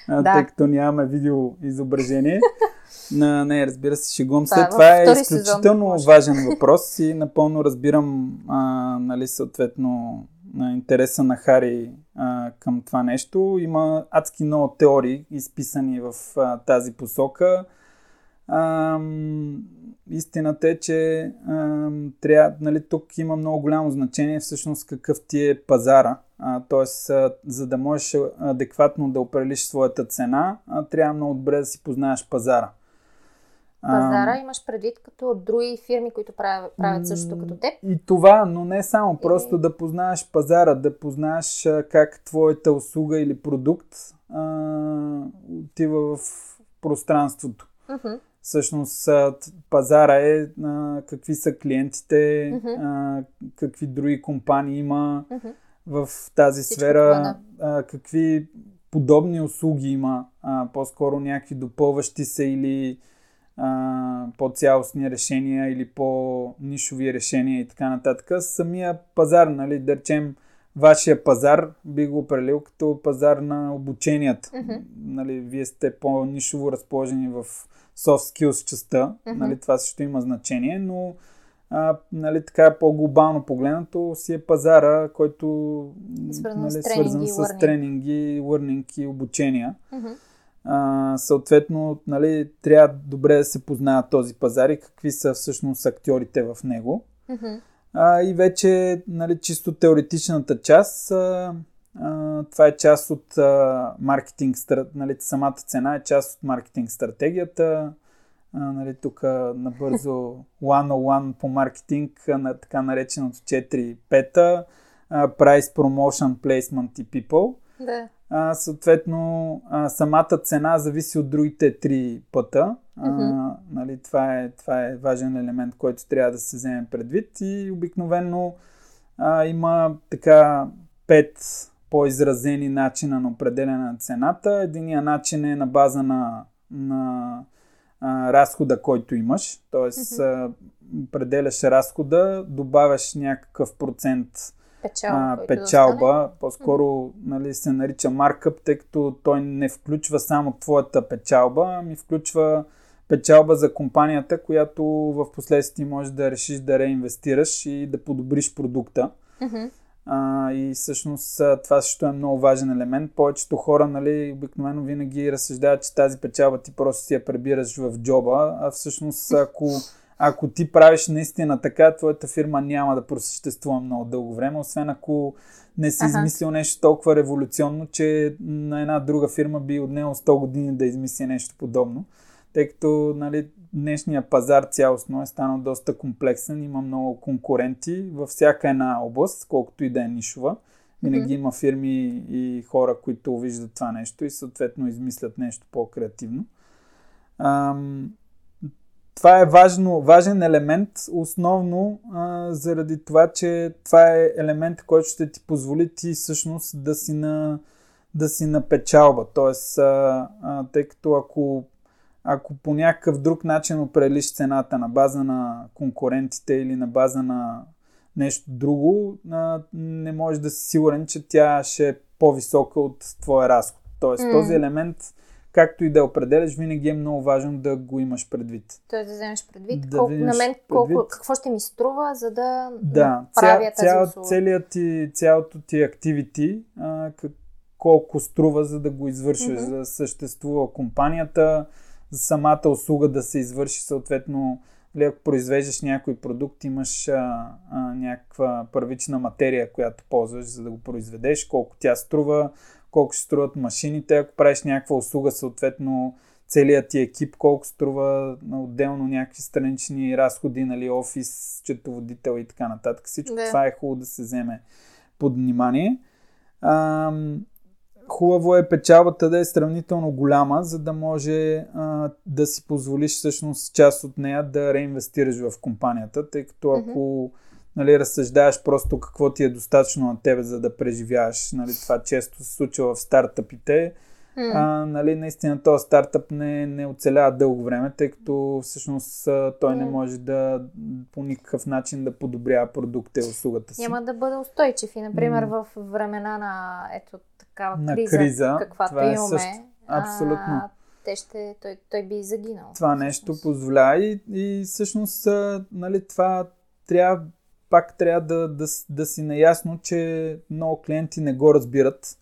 Да. тъй като нямаме видео изображение. На, не, разбира се, шегувам се. Е Това е сезон, изключително може. важен въпрос и напълно разбирам, а, нали, съответно, на интереса на Хари а, към това нещо. Има адски много теории, изписани в а, тази посока. Ам, истината е, че ам, трябва, нали, тук има много голямо значение всъщност какъв ти е пазара. А, тоест, а, за да можеш адекватно да определиш своята цена, а, трябва много добре да си познаеш пазара. Пазара имаш предвид като други фирми, които правят, правят същото като теб. и това, но не само. Просто да познаеш пазара, да познаеш а, как твоята услуга или продукт а, отива в пространството. Мгм. Всъщност пазара е а, какви са клиентите, Мгм. а, какви други компании има Мгм. в тази Всичко сфера, това, а, какви подобни услуги има, а, по-скоро някакви допълващи се или а, по-цялостни решения или по-нишови решения и така нататък. Самия пазар, нали, да речем, вашия пазар би го определил като пазар на обученията. Мгм. Нали, вие сте по-нишово разположени в soft skills частта, Мгм. нали, това също има значение, но а, нали, така по-глобално погледнато си е пазара, който Е свързан нали, с тренинги свързан с learning. тренинги, learning и обучения. Мгм. А, съответно, нали, трябва добре да се познава този пазар и какви са всъщност актьорите в него. Мгм. А, и вече нали, чисто теоретичната част, а, а, това е част от а, маркетинг, нали, самата цена е част от маркетинг стратегията. А, нали, тук набързо one-on-one по маркетинг, на така нареченото 4-5, а, Price, Promotion, Placement и People. Да. А, съответно, а, самата цена зависи от другите три пъта. А, Мгм. нали, това, е, това е важен елемент, който трябва да се вземе предвид. И обикновено а, има така пет по-изразени начина на определяне на цената. Единия начин е на база на, на а, разхода, който имаш. Тоест, а, определяш разхода, добавяш някакъв процент Печалба. а, печалба, по-скоро нали, се нарича маркъп, тъй като той не включва само твоята печалба, ами включва печалба за компанията, която в последствие можеш да решиш да реинвестираш и да подобриш продукта. Мгм. А, и всъщност това също е много важен елемент. Повечето хора, нали, обикновено винаги разсъждават, че тази печалба ти просто си я прибираш в джоба, а всъщност ако, ако ти правиш наистина така, твоята фирма няма да просъществува много дълго време, освен ако не си Аха. измислил нещо толкова революционно, че на една друга фирма би отнело 100 години да измисли нещо подобно. Тъй като нали, днешния пазар цялостно е станал доста комплексен, има много конкуренти във всяка една област, колкото и да е нишова. Винаги Мгм. има фирми и хора, които виждат това нещо и съответно измислят нещо по-креативно. Ам, това е важно, важен елемент, основно а, заради това, че това е елемент, който ще ти позволи ти всъщност да си на, да си на печалба. Тоест, а, а, тъй като ако, ако по някакъв друг начин определиш цената на база на конкурентите или на база на нещо друго, не можеш да си сигурен, че тя ще е по-висока от твоя разход. Тоест, М. този елемент, както и да определяш, винаги е много важно да го имаш предвид. Тоест да вземеш предвид Да колко, на мен колко, предвид. какво ще ми струва, за да Да, правя тази цял, услуга. целият ти, цялото ти активити, а, колко струва за да го извършиш, Мгм. за да съществува компанията, самата услуга да се извърши съответно, или ако произвеждаш някой продукт, имаш а, а, някаква първична материя, която ползваш за да го произведеш, колко тя струва, колко ще струват машините, ако правиш някаква услуга, съответно целият ти екип, колко струва отделно някакви странични разходи, нали, офис, четоводител и така нататък. Всичко Да. това е хубаво да се вземе под внимание. Ам, хубаво е печалбата да е сравнително голяма, за да може а, да си позволиш всъщност част от нея да реинвестираш в компанията, тъй като ако нали, разсъждаваш просто какво ти е достатъчно на тебе, за да преживяваш, нали, това често се случва в стартъпите, М. а, нали, наистина този стартъп не, не оцелява дълго време, тъй като всъщност той не М. може да по никакъв начин да подобрява продукта и услугата си. Няма да бъде устойчив. И, например, М. в времена на ето такава На криза, криза, каквато това е имаме, също. Абсолютно. А, те ще, той, той би загинал. това нещо позволява и, и всъщност нали, това трябва пак трябва да, да, да си наясно, че много клиенти не го разбират.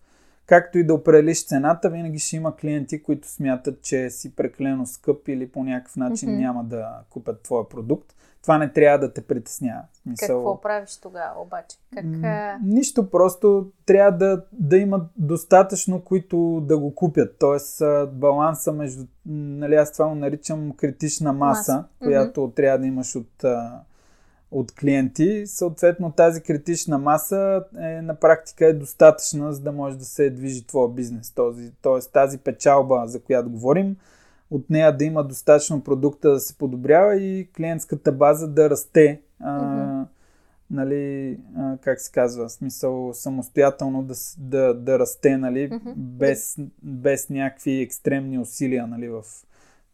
Както и да определиш цената, винаги ще има клиенти, които смятат, че си прекалено скъп или по някакъв начин Мгм. няма да купят твоя продукт. Това не трябва да те притеснява. В Смисъл, Какво правиш тогава обаче? Как, М. Нищо, просто трябва да, да има достатъчно, които да го купят. Тоест баланса между, нали аз това го наричам критична маса, Маса. която трябва да имаш от, от клиенти. Съответно тази критична маса е, на практика е достатъчна, за да може да се движи твоя бизнес. Този, тоест тази печалба, за която говорим, от нея да има достатъчно продукта да се подобрява и клиентската база да расте. А, Мгм. нали, а, как се казва, смисъл самостоятелно да, да, да расте, нали, Мгм. без, без някакви екстремни усилия, нали, в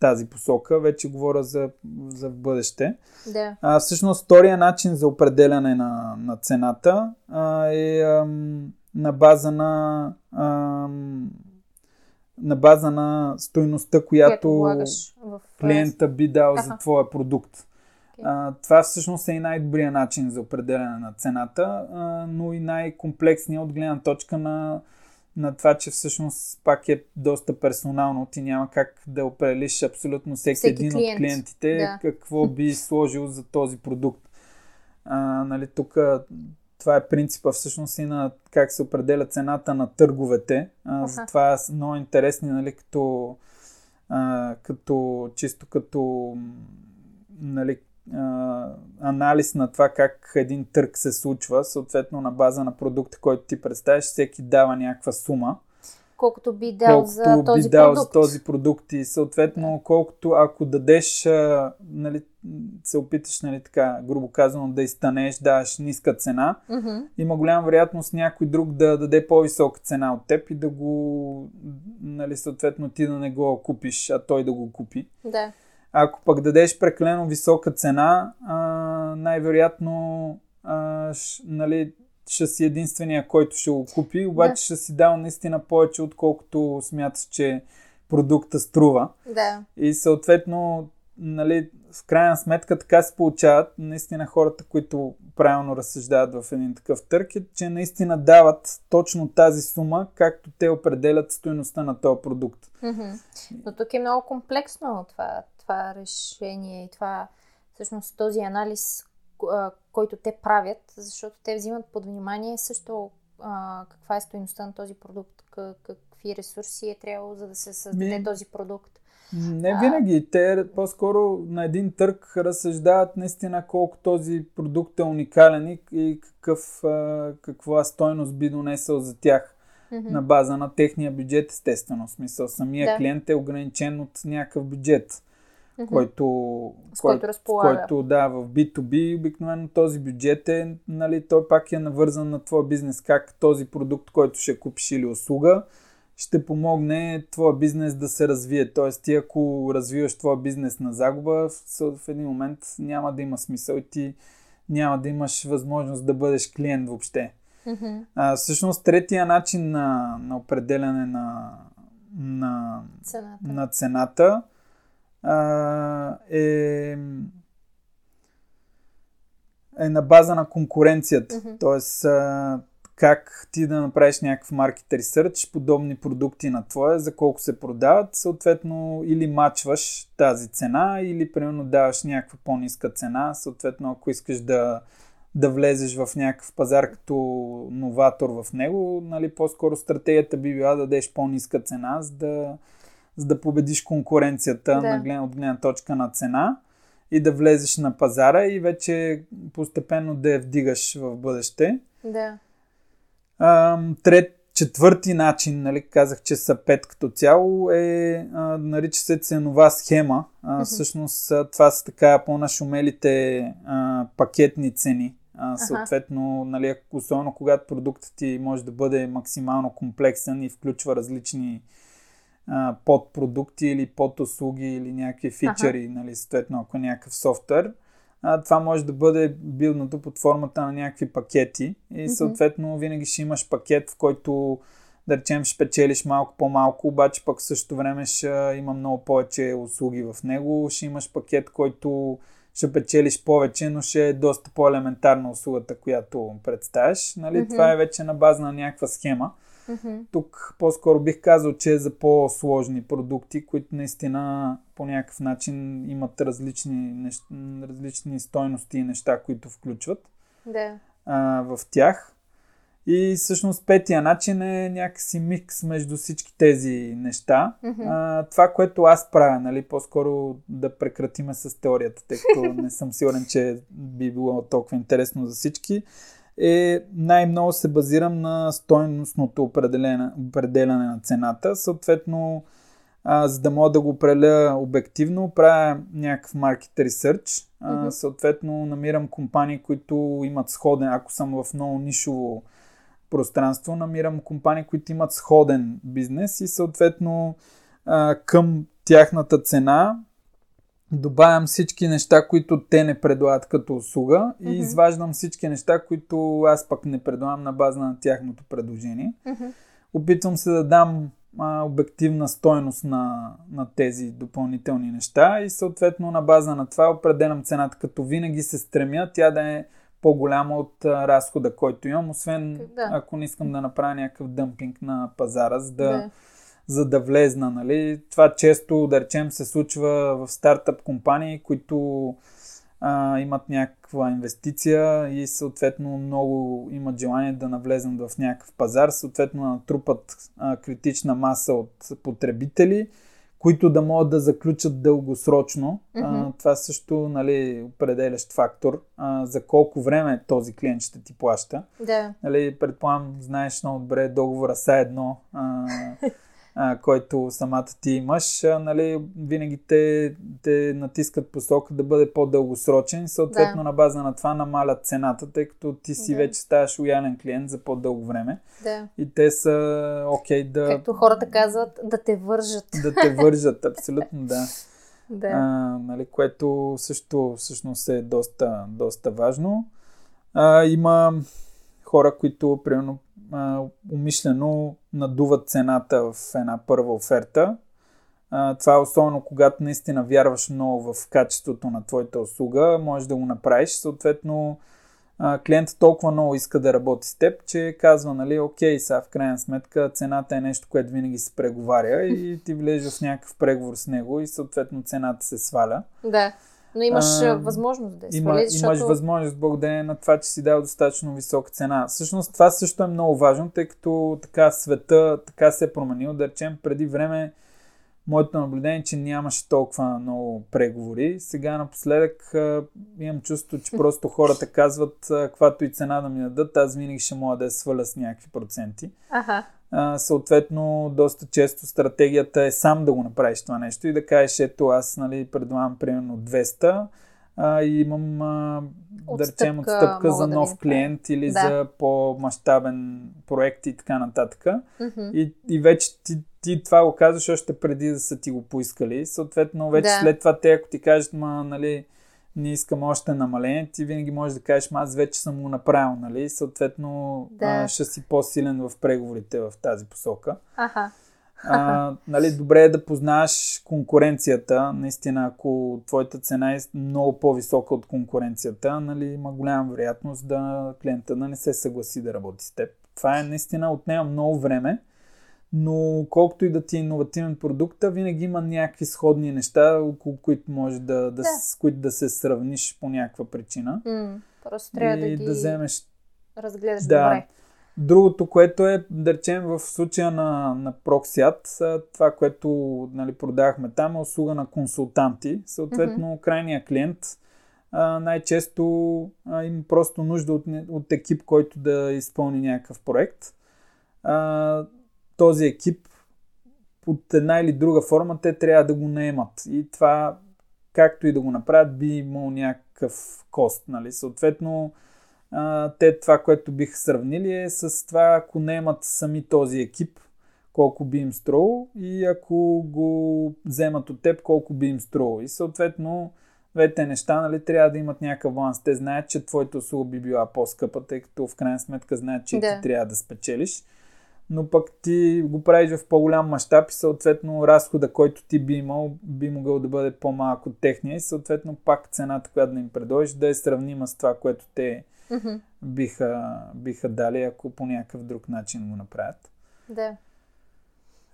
тази посока. Вече говоря за, за бъдеще. Да. А, всъщност, втория начин за определяне на, на цената а, е ам, на база на ам, на база на стойността, Която която влагаш в клиента би дал за твоя продукт. А, това всъщност е и най-добрият начин за определяне на цената, а, но и най-комплексният от гледна точка на, на това, че всъщност пак е доста персонално. Ти няма как да определиш абсолютно всеки, Всеки един клиент. от клиентите Да. какво би сложил за този продукт. А, нали, тук това е принципа всъщност и на как се определя цената на търговете. А, затова са много интересни, нали, като, а, като чисто като нали, а, анализ на това как един търг се случва, съответно на база на продукта, който ти представиш, всеки дава някаква сума, Колкото би дал за колкото този би дал продукт. за този продукт и съответно колкото ако дадеш, а, нали, се опиташ, нали, така, грубо казано, да изтънеш, даваш ниска цена, Мгм. има голяма вероятност някой друг да даде по-висока цена от теб и да го, нали, съответно ти да не го купиш, а той да го купи. Да. Ако пък дадеш прекалено висока цена, а, най-вероятно а, ш, нали, ще си единствения, който ще го купи, обаче Да. ще си дал наистина повече, отколкото смяташ, че продукта струва. Да. И съответно, нали, в крайна сметка така се получават наистина хората, които правилно разсъждават в един такъв търг, е, че наистина дават точно тази сума, както те определят стоеността на този продукт. Мгм. Но тук е много комплексно това, това решение и това, всъщност този анализ, който те правят, защото те взимат под внимание също а, каква е стоеността на този продукт, как, какви ресурси е трябвало, за да се създаде Ми- този продукт. Не винаги. Те по-скоро на един търг разсъждават наистина колко този продукт е уникален и- какъв, каква стойност би донесъл за тях на база на техния бюджет, естествено. В смисъл, самия Да. клиент е ограничен от някакъв бюджет, Мгм. който, С който разполага. който да, в B2B обикновено този бюджет е, нали, той пак е навързан на твоя бизнес, как този продукт, който ще купиш или услуга, ще помогне твоя бизнес да се развие. Тоест ти ако развиваш твоя бизнес на загуба, в, в един момент няма да има смисъл и ти няма да имаш възможност да бъдеш клиент въобще. Мгм. А, всъщност третия начин на, на определяне на, на, Цената. на цената а, е, е на база на конкуренцията. Мгм. Тоест а, как ти да направиш някакъв маркет ресърч, подобни продукти на твоя, за колко се продават, съответно или мачваш тази цена, или примерно даваш някаква по-ниска цена, съответно ако искаш да, да влезеш в някакъв пазар като новатор в него, нали, по-скоро стратегията би била да дадеш по-ниска цена, за да, за да победиш конкуренцията Да. на от гледна точка на цена и да влезеш на пазара и вече постепенно да я вдигаш в бъдеще. Да. Ам, Трет, четвърти начин, нали, казах, че са пет като цяло, е, а, нарича се ценова схема. А, всъщност а, това са така по-нашумелите а, пакетни цени. А, съответно, нали, особено когато продуктът ти може да бъде максимално комплексен и включва различни а, подпродукти или подуслуги или някакви фичъри, нали, съответно ако е някакъв софтуер. А, това може да бъде билднато под формата на някакви пакети и съответно винаги ще имаш пакет, в който да речем ще печелиш малко по-малко, обаче пък в същото време ще има много повече услуги в него. Ще имаш пакет, който ще печелиш повече, но ще е доста по-елементарна услугата, която представяш. Нали? Мгм. Това е вече на база на някаква схема. Мгм. Тук по-скоро бих казал, че е за по-сложни продукти, които наистина по някакъв начин имат различни, нещ... различни стойности и неща, които включват Да. а, в тях. И всъщност петия начин е някакси микс между всички тези неща. Мгм. А, това, което аз правя, нали, по-скоро да прекратиме с теорията, тъй като не съм сигурен, че би било толкова интересно за всички, е най-много се базирам на стойностното определяне на цената. Съответно, а, за да мога да го определя обективно, правя някакъв маркет ресърч. Мгм. Съответно, намирам компании, които имат сходен, ако съм в много нишово пространство, намирам компании, които имат сходен бизнес и съответно а, към тяхната цена добавям всички неща, които те не предлагат като услуга и Мгм. изваждам всички неща, които аз пък не предлагам на база на тяхното предложение. Мгм. Опитвам се да дам а, обективна стойност на, на тези допълнителни неща и съответно на база на това определям цената, като винаги се стремя тя да е по-голяма от а, разхода, който имам, освен Да. ако не искам да направя някакъв дъмпинг на пазара, за да, Да. За да влезна. Нали? Това често, да речем, се случва в стартъп компании, които а, имат някаква инвестиция и съответно много имат желание да навлезнат в някакъв пазар, съответно натрупат а, критична маса от потребители, които да могат да заключат дългосрочно. Мгм. А, това също нали, определящ фактор а, за колко време този клиент ще ти плаща. Да. Нали, предполагам, знаеш много добре договора са едно, а, а, който самата ти имаш, а, нали, винаги те, те натискат посока да бъде по-дългосрочен съответно Да. на база на това намалят цената, тъй като ти си Да. вече ставаш лоялен клиент за по-дълго време Да. и те са окей да, Както хората казват, да те вържат. да те вържат, абсолютно да. Да. А, нали, което също всъщност е доста, доста важно. А, има хора, които примерно а, умишлено надуват цената в една първа оферта. А, това е особено когато наистина вярваш много в качеството на твоята услуга, можеш да го направиш. Съответно, а, клиентът толкова много иска да работи с теб, че казва, нали, окей, сега в крайна сметка цената е нещо, което винаги се преговаря и ти влезеш в някакъв преговор с него и съответно цената се сваля. Да. Но имаш А, възможност да я Има, свалиш, имаш защото... възможност благодарение на това, че си дал достатъчно висока цена. Всъщност това също е много важно, тъй като така света така се е променил. Да речем, преди време моето наблюдение е, че нямаше толкова много преговори. Сега напоследък а, имам чувство, че просто хората казват, каквато и цена да ми дадат, аз винаги ще мога да я сваля с някакви проценти. Аха. А, съответно, доста често стратегията е сам да го направиш това нещо и да кажеш, ето аз нали, предлагам примерно 200 а, и имам, а, да речем, Отстъпка отстъпка за да нов направя. клиент или Да. за по-масштабен проект и така нататък. Мгм. И, и вече ти, ти това го казваш още преди да са ти го поискали. Съответно, вече Да. след това те, ако ти кажат, ма, нали, не искам още намаление, ти винаги можеш да кажеш, аз вече съм го направил, нали? Съответно, Да. а, ще си по-силен в преговорите в тази посока. Аха. А, нали, добре е да познаваш конкуренцията. Наистина, ако твоята цена е много по-висока от конкуренцията, нали, има голяма вероятност да клиента да не се съгласи да работи с теб. Това е наистина отнема много време, но колкото и да ти е иновативен продукт, винаги има някакви сходни неща, около които може да, да, Да. с които да се сравниш по някаква причина. М, Просто трябва да и ги да вземеш разгледаш Да. добре. Другото, което е, да речем, в случая на, на Proxiat, това, което нали, продавахме там е услуга на консултанти. Съответно, крайният клиент а, най-често а, има просто нужда от, от екип, който да изпълни някакъв проект. А, този екип под една или друга форма те трябва да го наемат. И това, както и да го направят, би имал някакъв кост. Нали? Съответно, те това, което биха сравнили е с това, ако не имат сами този екип, колко би им струвало и ако го вземат от теб, колко би им струвало. И съответно, двете неща нали, трябва да имат някакъв баланс. Те знаят, че твоята услуга би била по-скъпа, тъй като в крайна сметка знаят, че Да. ти трябва да спечелиш. Но пък ти го правиш в по-голям мащаб и съответно разхода, който ти би имал, би могъл да бъде по-малък от техния и съответно пак цената, която да им предложиш, да е сравнима с това, което те Мгм. биха, биха дали, ако по някакъв друг начин го направят. Да.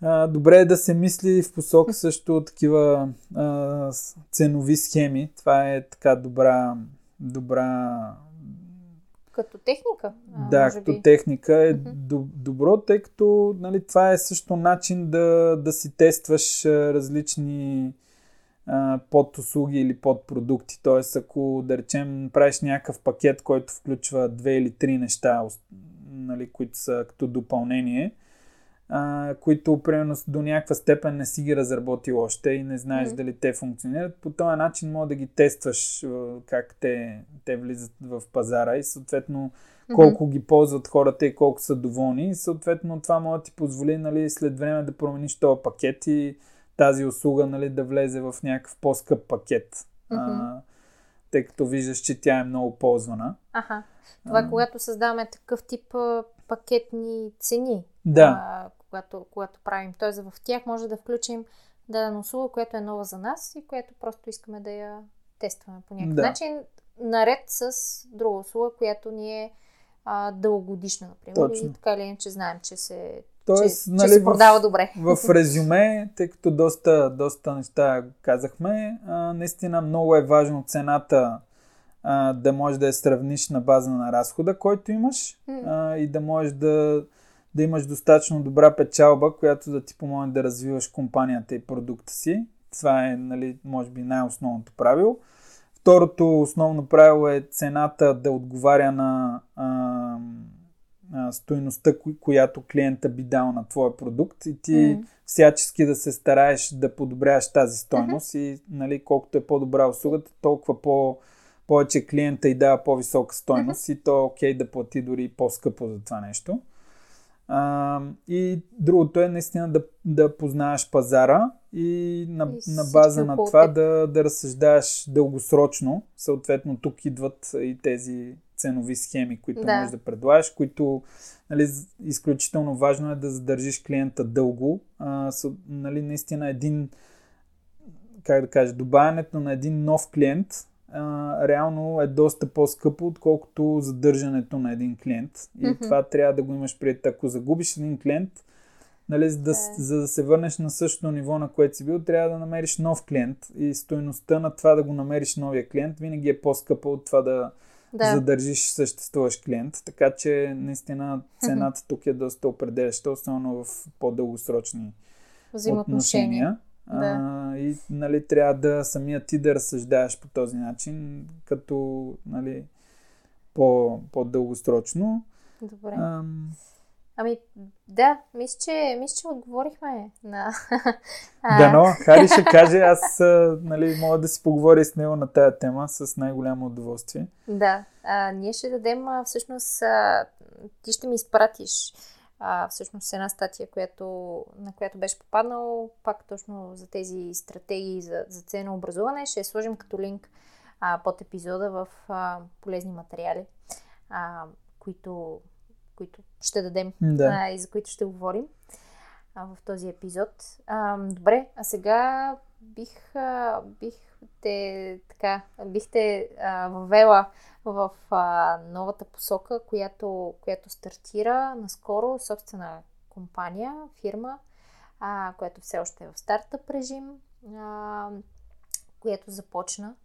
А, добре е да се мисли в посока също такива а, ценови схеми. Това е така добра, добра Като техника. а, да, като би. техника е до- добро, тъй като нали, това е също начин да, да си тестваш различни а, подуслуги или подпродукти. Тоест, ако да речем правиш някакъв пакет, който включва две или три неща, нали, които са като допълнение, а, които примерно до някаква степен не си ги разработил още и не знаеш mm-hmm. дали те функционират. По този начин може да ги тестваш как те, те влизат в пазара и съответно колко mm-hmm. ги ползват хората и колко са доволни. И съответно това може да ти позволи нали, след време да промениш този пакет и тази услуга нали, да влезе в някакъв по-скъп пакет. Mm-hmm. А, тъй като виждаш, че тя е много ползвана. Аха. Това а, когато създаваме такъв тип пакетни цени. Да. А, когато, когато правим. Тоест в тях може да включим дадена услуга, която е нова за нас и която просто искаме да я тестваме по някакъв да. начин, наред с друга услуга, която ни е а, дългогодишна, например. Точно. И така или иначе знаем, че се, Тоест, че, нали, че се продава в, добре. В резюме, тъй като доста, доста неща казахме, а, наистина много е важно цената а, да можеш да я сравниш на база на разхода, който имаш mm. а, и да можеш да, да имаш достатъчно добра печалба, която да ти помогне да развиваш компанията и продукта си. Това е, нали, може би, най-основното правило. Второто основно правило е цената да отговаря на а, а, стоеността, която клиента би дал на твоя продукт и ти mm. всячески да се стараеш да подобряваш тази стойност mm-hmm. и нали, колкото е по-добра услугата, толкова по- повече клиента и дава по-висока стойност mm-hmm. и то е окей да плати дори по-скъпо за това нещо. А, и другото е наистина да, да познаваш пазара и на, и на база на това да, да разсъждаваш дългосрочно. Съответно, тук идват и тези ценови схеми, които да. можеш да предлагаш, които нали, изключително важно е да задържиш клиента дълго. А, са, нали, наистина един, как да кажа, добавянето на един нов клиент а, реално е доста по-скъпо, отколкото задържането на един клиент. И mm-hmm. това трябва да го имаш пред. Ако загубиш един клиент, нали, за, да, yeah. За да се върнеш на същото ниво, на което си бил, трябва да намериш нов клиент. И стоеността на това да го намериш новия клиент винаги е по-скъпа от това да, да. задържиш съществуващ клиент. Така че наистина цената тук е доста определяща, особено в по-дългосрочни отношения. Да. А, и нали, трябва да самия ти да разсъждаваш по този начин, като нали, по, по-дългосрочно. Добре. Ам... Ами, да, мисля, че, мисля, че отговорихме на... Да, но Хари ще каже, аз нали, мога да си поговоря с него на тая тема с най-голямо удоволствие. Да, а, ние ще дадем, всъщност, а, ти ще ми изпратиш а, всъщност една статия, която, на която беше попаднал, пак точно за тези стратегии за, за ценообразуване. Ще я сложим като линк а, под епизода в а, полезни материали, а, които, които ще дадем да. а, и за които ще говорим а, в този епизод. А, добре, а сега бих, а, бих те, така, бихте а, въвела в а, новата посока, която, която стартира наскоро собствена компания, фирма, а, която все още е в стартъп режим, а, която започна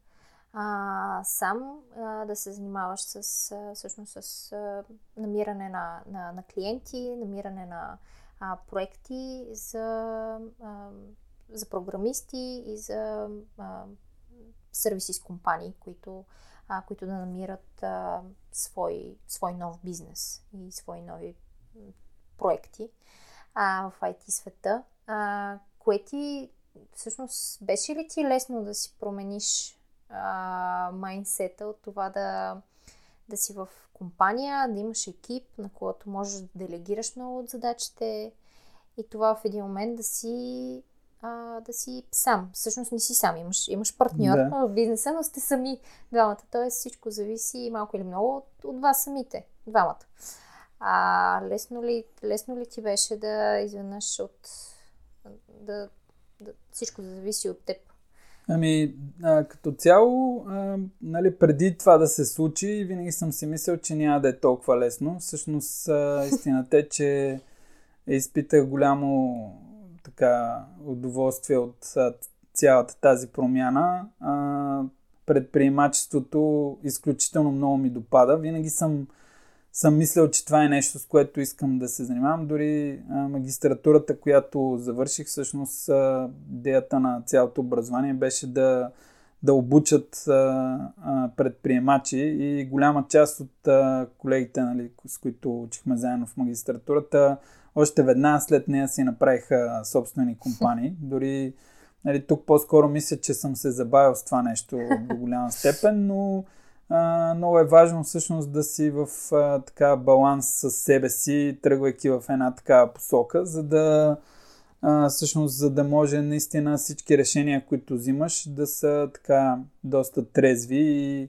а, сам а, да се занимаваш с, а, всъщност с а, намиране на, на, на клиенти, намиране на а, проекти за, а, за програмисти и за а, сервиси с компании, които а, които да намират а, свой, свой нов бизнес и свои нови проекти а, в IT света. А, кое ти, всъщност, беше ли ти лесно да си промениш майнсета от това да, да си в компания, да имаш екип, на който можеш да делегираш много от задачите и това в един момент да си а, да си сам. Всъщност не си сам, имаш, имаш партньор да. в бизнеса, но сте сами двамата. Тоест всичко зависи малко или много от, от вас самите, двамата. А лесно ли, лесно ли ти беше да изведнъж от... Да, да, всичко да зависи от теб? Ами, а, като цяло, а, нали, преди това да се случи, винаги съм си мислил, че няма да е толкова лесно. Всъщност, а, истината е, че изпитах голямо така удоволствие от цялата тази промяна. Предприемачеството изключително много ми допада. Винаги съм, съм мислил, че това е нещо, с което искам да се занимавам. Дори магистратурата, която завърших, всъщност идеята на цялото образование беше да, да обучат а, а, предприемачи и голяма част от а, колегите, нали, с които учихме заедно в магистратурата, още веднага след нея си направиха собствени компании. Дори нали, тук по-скоро мисля, че съм се забавил с това нещо до голяма степен, но а, много е важно всъщност да си в а, така баланс с себе си, тръгвайки в една такава посока, за да а, всъщност за да може наистина всички решения, които взимаш, да са така доста трезви и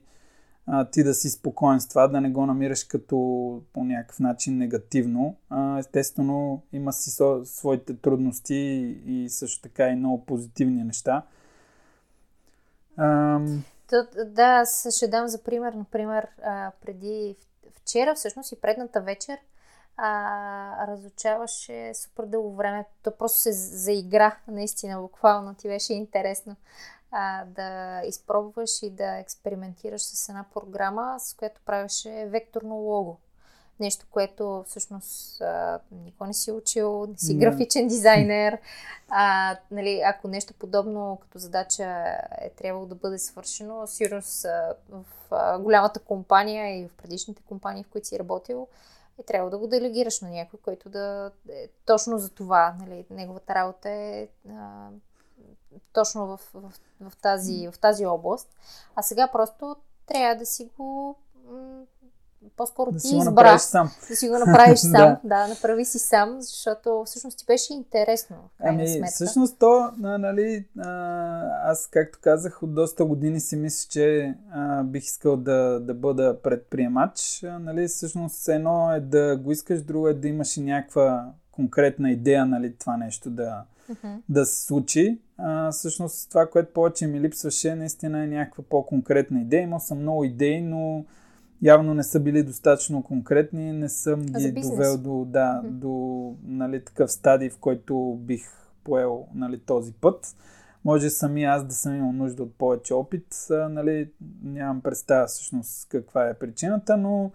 а, ти да си спокоен с това, да не го намираш като по някакъв начин негативно. А, естествено, има си со, своите трудности и също така и много позитивни неща. Ам... Да, аз ще дам за пример, например, а, преди вчера, всъщност и предната вечер, а, разучаваше супер дълго време. То просто се заигра, наистина, буквално. Ти беше интересно а, да изпробваш и да експериментираш с една програма, с която правеше векторно лого. Нещо, което всъщност а, никой не си учил, не си yeah. графичен дизайнер. А, нали, ако нещо подобно като задача е трябвало да бъде свършено, сигурно в а, голямата компания и в предишните компании, в които си работил, е трябва да го делегираш на някой, който да е точно за това. Нали, неговата работа е а, точно в, в, в, тази, в тази област. А сега просто трябва да си го по-скоро да ти си избра сам. да си го направиш сам. да. да, направи си сам, защото всъщност ти беше интересно. Ами, сметка. всъщност то, нали, аз както казах, от доста години си мисля, че а, бих искал да, да бъда предприемач. А, нали, всъщност едно е да го искаш, друго е да имаш и някаква конкретна идея, нали, това нещо да, uh-huh. да се случи. А, всъщност това, което повече ми липсваше, наистина е някаква по-конкретна идея. Имал съм много идеи, но явно не са били достатъчно конкретни, не съм ги довел до, да, mm-hmm. до нали, такъв стадий, в който бих поел нали, този път. Може сами аз да съм имал нужда от повече опит, а, нали, нямам представа всъщност каква е причината, но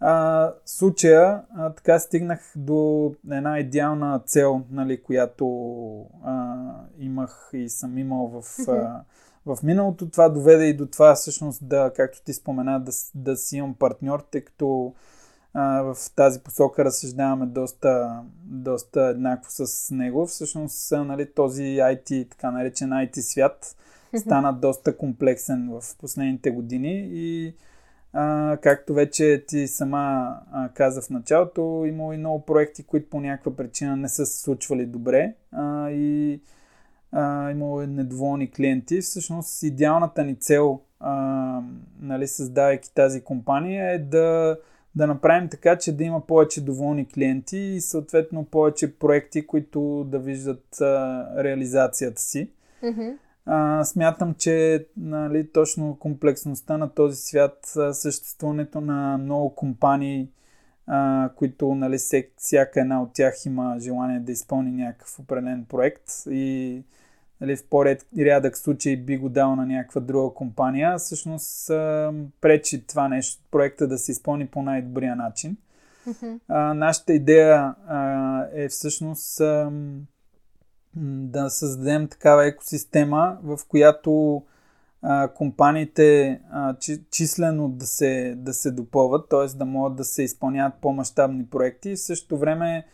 а, случая а, така стигнах до една идеална цел, нали, която а, имах и съм имал в а, в миналото. Това доведе и до това всъщност да, както ти спомена, да, да си имам партньор, тъй като а, в тази посока разсъждаваме доста, доста еднакво с него. Всъщност нали, този IT, така наречен IT свят, стана доста комплексен в последните години и а, както вече ти сама а, каза в началото, имало и много проекти, които по някаква причина не са се случвали добре а, и а, имало недоволни клиенти. Всъщност идеалната ни цел, а, нали, създавайки тази компания е да, да направим така, че да има повече доволни клиенти и съответно повече проекти, които да виждат а, реализацията си. Mm-hmm. А, смятам, че нали, точно комплексността на този свят, съществуването на много компании, а, които нали, всяка една от тях има желание да изпълни някакъв определен проект и нали, в по-рядък случай би го дал на някаква друга компания, всъщност а, пречи това нещо, проекта да се изпълни по най-добрия начин. Mm-hmm. А, нашата идея а, е всъщност а, да създадем такава екосистема, в която а, компаниите а, чи, числено да се, да се допълват, т.е. да могат да се изпълняват по-масштабни проекти и в същото време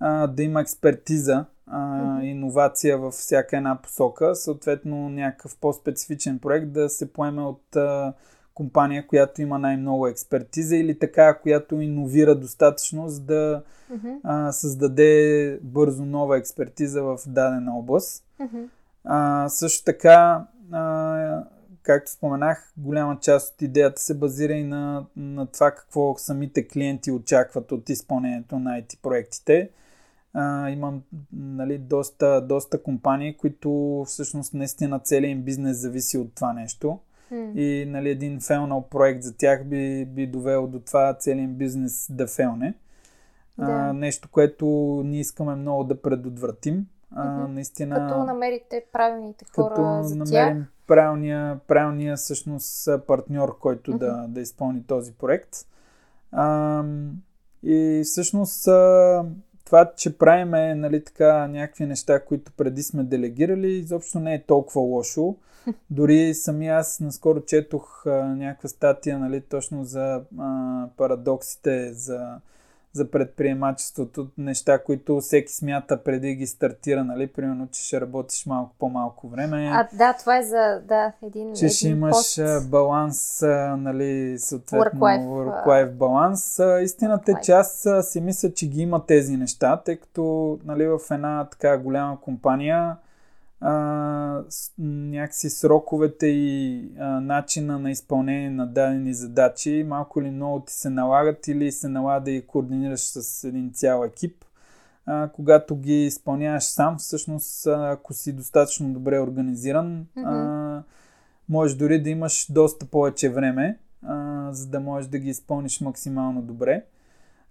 а, да има експертиза а, иновация във всяка една посока, съответно някакъв по-специфичен проект да се поеме от а, компания, която има най-много експертиза или така, която иновира достатъчно, за да uh-huh. а, създаде бързо нова експертиза в дадена област. Uh-huh. А, също така, а, както споменах, голяма част от идеята се базира и на, на това какво самите клиенти очакват от изпълнението на IT проектите. А, имам нали, доста, доста компании, които всъщност наистина целият им бизнес зависи от това нещо. Mm. И нали, един фелнал проект за тях би, би довел до това целият им бизнес да фелне. Да. А, нещо, което ние искаме много да предотвратим. А, mm-hmm. наистина, като намерите правилните хора като за намерим тях. Правилния, правилния всъщност партньор, който mm-hmm. да, да изпълни този проект. А, и всъщност това, че правиме нали, така, някакви неща, които преди сме делегирали, изобщо не е толкова лошо. Дори сами аз наскоро четох а, някаква статия нали, точно за а, парадоксите, за за предприемачеството, неща, които всеки смята преди ги стартира, нали? Примерно, че ще работиш малко по-малко време. А, да, това е за да, един Че един ще имаш пост. баланс, нали, съответно, Work-life, баланс. Истината е, че аз си мисля, че ги има тези неща, тъй като, нали, в една така голяма компания а, някакси сроковете и а, начина на изпълнение на дадени задачи малко или много ти се налагат или се налага да ги координираш с един цял екип. А, когато ги изпълняваш сам, всъщност, ако си достатъчно добре организиран, а, можеш дори да имаш доста повече време, а, за да можеш да ги изпълниш максимално добре.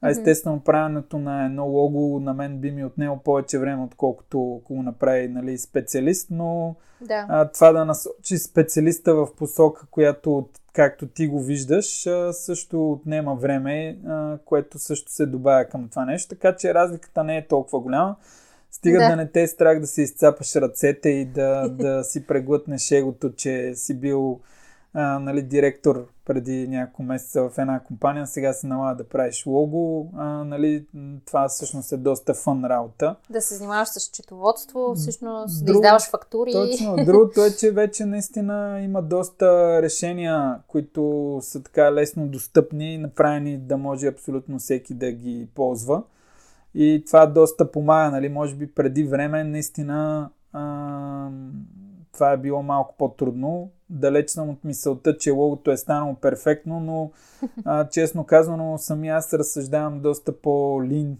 А естествено, правенето на едно лого на мен би ми отнело повече време, отколкото ако го направи нали, специалист, но Да. а, това да насочи специалиста в посока, която, както ти го виждаш, а, също отнема време, а, което също се добавя към това нещо, така че разликата не е толкова голяма. Стига да, Да. да не те е страх да си изцапаш ръцете и да, да си преглътнеш егото, че си бил а, нали, директор преди няколко месеца в една компания, сега се налага да правиш лого. А, нали, това всъщност е доста фън работа. Да се занимаваш с счетоводство, всъщност да Друго- издаваш фактури. Точно. Другото е, че вече наистина има доста решения, които са така лесно достъпни и направени да може абсолютно всеки да ги ползва. И това доста помага, нали? Може би преди време наистина а, това е било малко по-трудно. Далеч съм от мисълта, че логото е станало перфектно, но а, честно казано, сами аз разсъждавам доста по-лин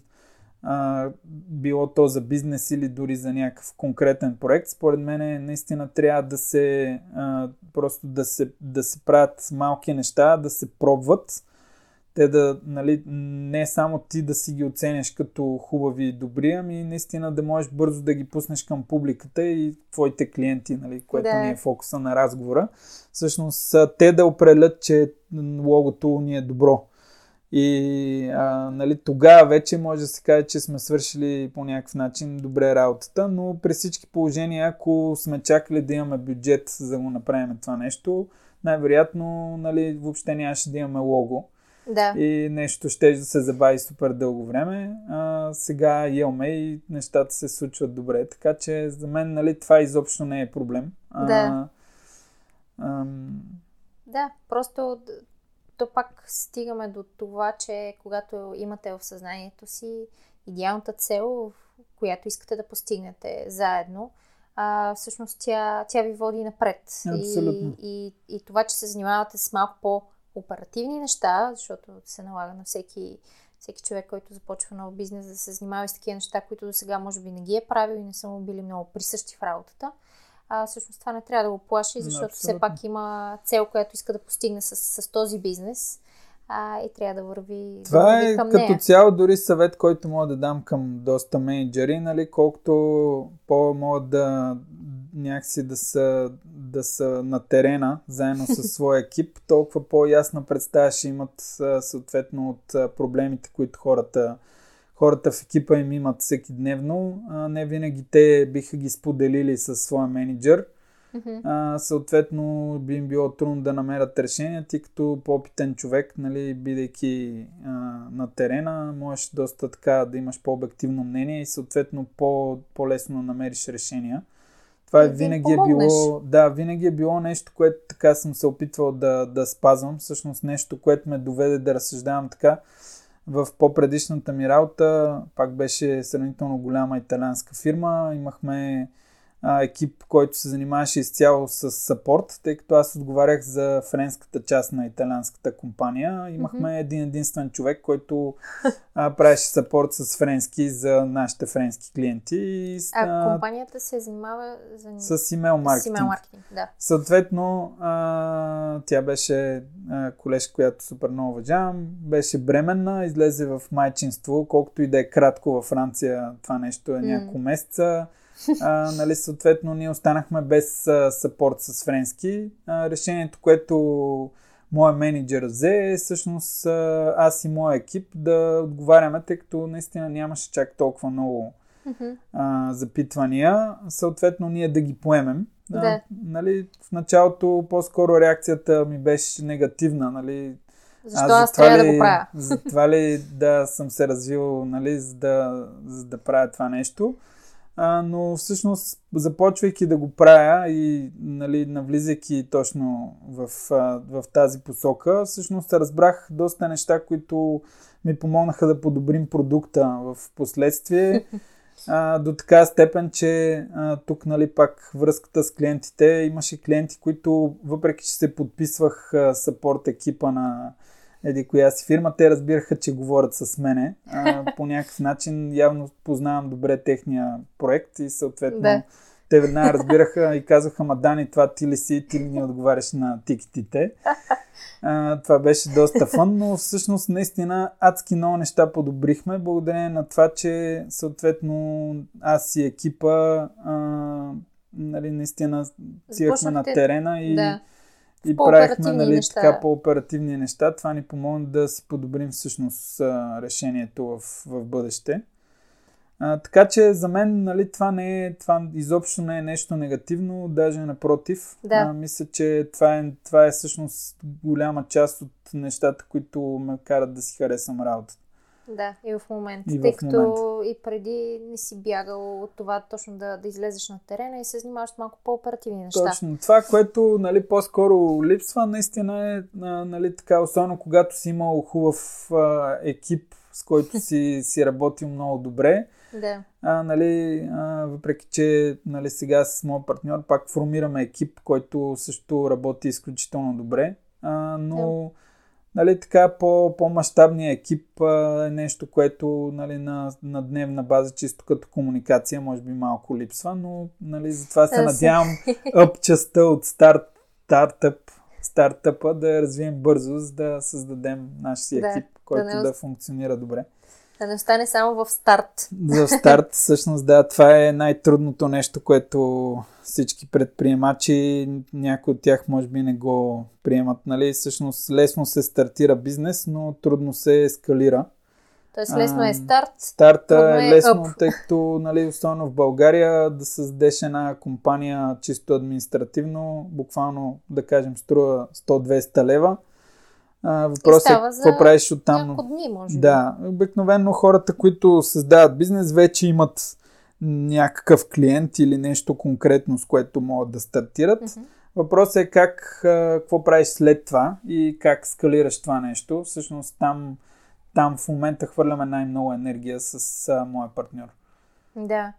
а, било то за бизнес или дори за някакъв конкретен проект, според мен наистина трябва да се а, просто да се, да се правят малки неща, да се пробват. Те да, нали, не само ти да си ги оценяш като хубави и добри, ами наистина да можеш бързо да ги пуснеш към публиката и твоите клиенти, нали, което Да. ни е фокуса на разговора. Всъщност те да определят, че логото ни е добро. И а, нали, тогава вече може да се каже, че сме свършили по някакъв начин добре работата, но при всички положения, ако сме чакали да имаме бюджет за да го направим това нещо, най-вероятно нали, въобще нямаше да имаме лого Да. и нещо ще да се забави супер дълго време. А, сега имаме и нещата се случват добре, така че за мен нали, това изобщо не е проблем. А, Да. ам, Да, просто то пак стигаме до това, че когато имате в съзнанието си идеалната цел, която искате да постигнете заедно, а, всъщност тя, тя ви води напред. Абсолютно. И, и, и това, че се занимавате с малко по-оперативни неща, защото се налага на всеки, всеки човек, който започва нов бизнес, да се занимава с такива неща, които до сега може би не ги е правил и не са му били много присъщи в работата. А, всъщност това не трябва да го плаши, защото все пак има цел, която иска да постигне с, с този бизнес а, и трябва да върви, да Това върви е към като нея. цяло дори съвет, който мога да дам към доста менеджери, нали, колкото по могат да някакси да са, да са на терена заедно с своя екип, толкова по-ясна представа ще имат съответно от проблемите, които хората, хората в екипа им имат всеки дневно. Не винаги те биха ги споделили със своя менеджер. А, съответно би им било трудно да намерят решения, ти като по-опитен човек, нали, бидейки а, на терена, можеш доста така да имаш по-обективно мнение и съответно по- по-лесно намериш решения. Това да винаги е било, да, винаги е било нещо, което така съм се опитвал да, да спазвам. Всъщност нещо, което ме доведе да разсъждавам така. В по-предишната ми работа пак беше сравнително голяма италианска фирма. Имахме а, екип, който се занимаваше изцяло с сапорт, тъй като аз отговарях за френската част на италианската компания. Имахме един единствен човек, който а, правеше сапорт с френски за нашите френски клиенти. И, А компанията се занимава за... с имейл с маркетинг. Да. Съответно, а, тя беше а, колежка, която супер много уважавам. Беше бременна, излезе в майчинство, колкото и да е кратко във Франция, това нещо е М. няколко месеца. А, нали, съответно, ние останахме без а, сапорт с френски. А, решението, което моя менеджер взе, всъщност а, аз и моя екип да отговаряме, тъй като наистина нямаше чак толкова много а, запитвания, съответно ние да ги поемем. А, Да. нали, в началото по-скоро реакцията ми беше негативна, нали, Защо аз, затова трябва да ли- го правя? Затова ли да съм се развил, нали, за да, за да правя това нещо. А, но всъщност, започвайки да го правя и нали, навлизайки точно в, в тази посока, всъщност разбрах доста неща, които ми помогнаха да подобрим продукта в последствие. А, до така степен, че а, тук нали, пак връзката с клиентите, имаше клиенти, които въпреки, че се подписвах а, сапорт екипа на еди коя си фирма, те разбираха, че говорят с мене. А, по някакъв начин явно познавам добре техния проект и съответно Да. те веднага разбираха и казаха, ма Дани, това ти ли си, ти ли ни отговаряш на тикетите. А, това беше доста фън, но всъщност наистина адски много неща подобрихме, благодарение на това, че съответно аз и екипа а, нали, наистина цирахме на терена и, Да. И правихме нали, неща. така по-оперативни неща. Това ни помогна да си подобрим всъщност решението в, в бъдеще. А, така че за мен нали, това, не е, това изобщо не е нещо негативно, даже напротив. Да. А, мисля, че това е, това е всъщност голяма част от нещата, които ме карат да си харесвам работата. Да, и в момента. И в тъй като и преди не си бягал от това точно да, да излезеш на терена и се занимаваш с малко по-оперативни неща. Точно. Това, което нали, по-скоро липсва, наистина е нали, така, особено когато си имал хубав а, екип, с който си, си работил много добре. Да. А, нали, а, въпреки, че нали, сега с моят партньор пак формираме екип, който също работи изключително добре. А, но нали, така по, по-масштабният екип а, е нещо, което нали, на, на дневна база, чисто като комуникация, може би малко липсва, но нали, затова се Да, надявам ъп частта от старт, стартъп, стартъпа да я развием бързо, за да създадем нашия Да, екип, който да не да, функционира добре. Да не остане само в старт. За старт, всъщност, да, това е най-трудното нещо, което всички предприемачи, някои от тях може би не го приемат. Нали? Всъщност, лесно се стартира бизнес, но трудно се ескалира. Тоест лесно е старт. Старта е е лесно, up. тъй като, нали, особено в България, да създадеш една компания чисто административно, буквално, да кажем, струва 100-200 лева. Въпросът е какво правиш оттам. Няколко дни, може би. Да, обикновено хората, които създават бизнес, вече имат някакъв клиент или нещо конкретно, с което могат да стартират. Мгм. Въпросът е как, какво правиш след това и как скалираш това нещо. Всъщност там, там в момента хвърляме най-много енергия с а, моя партньор. Да.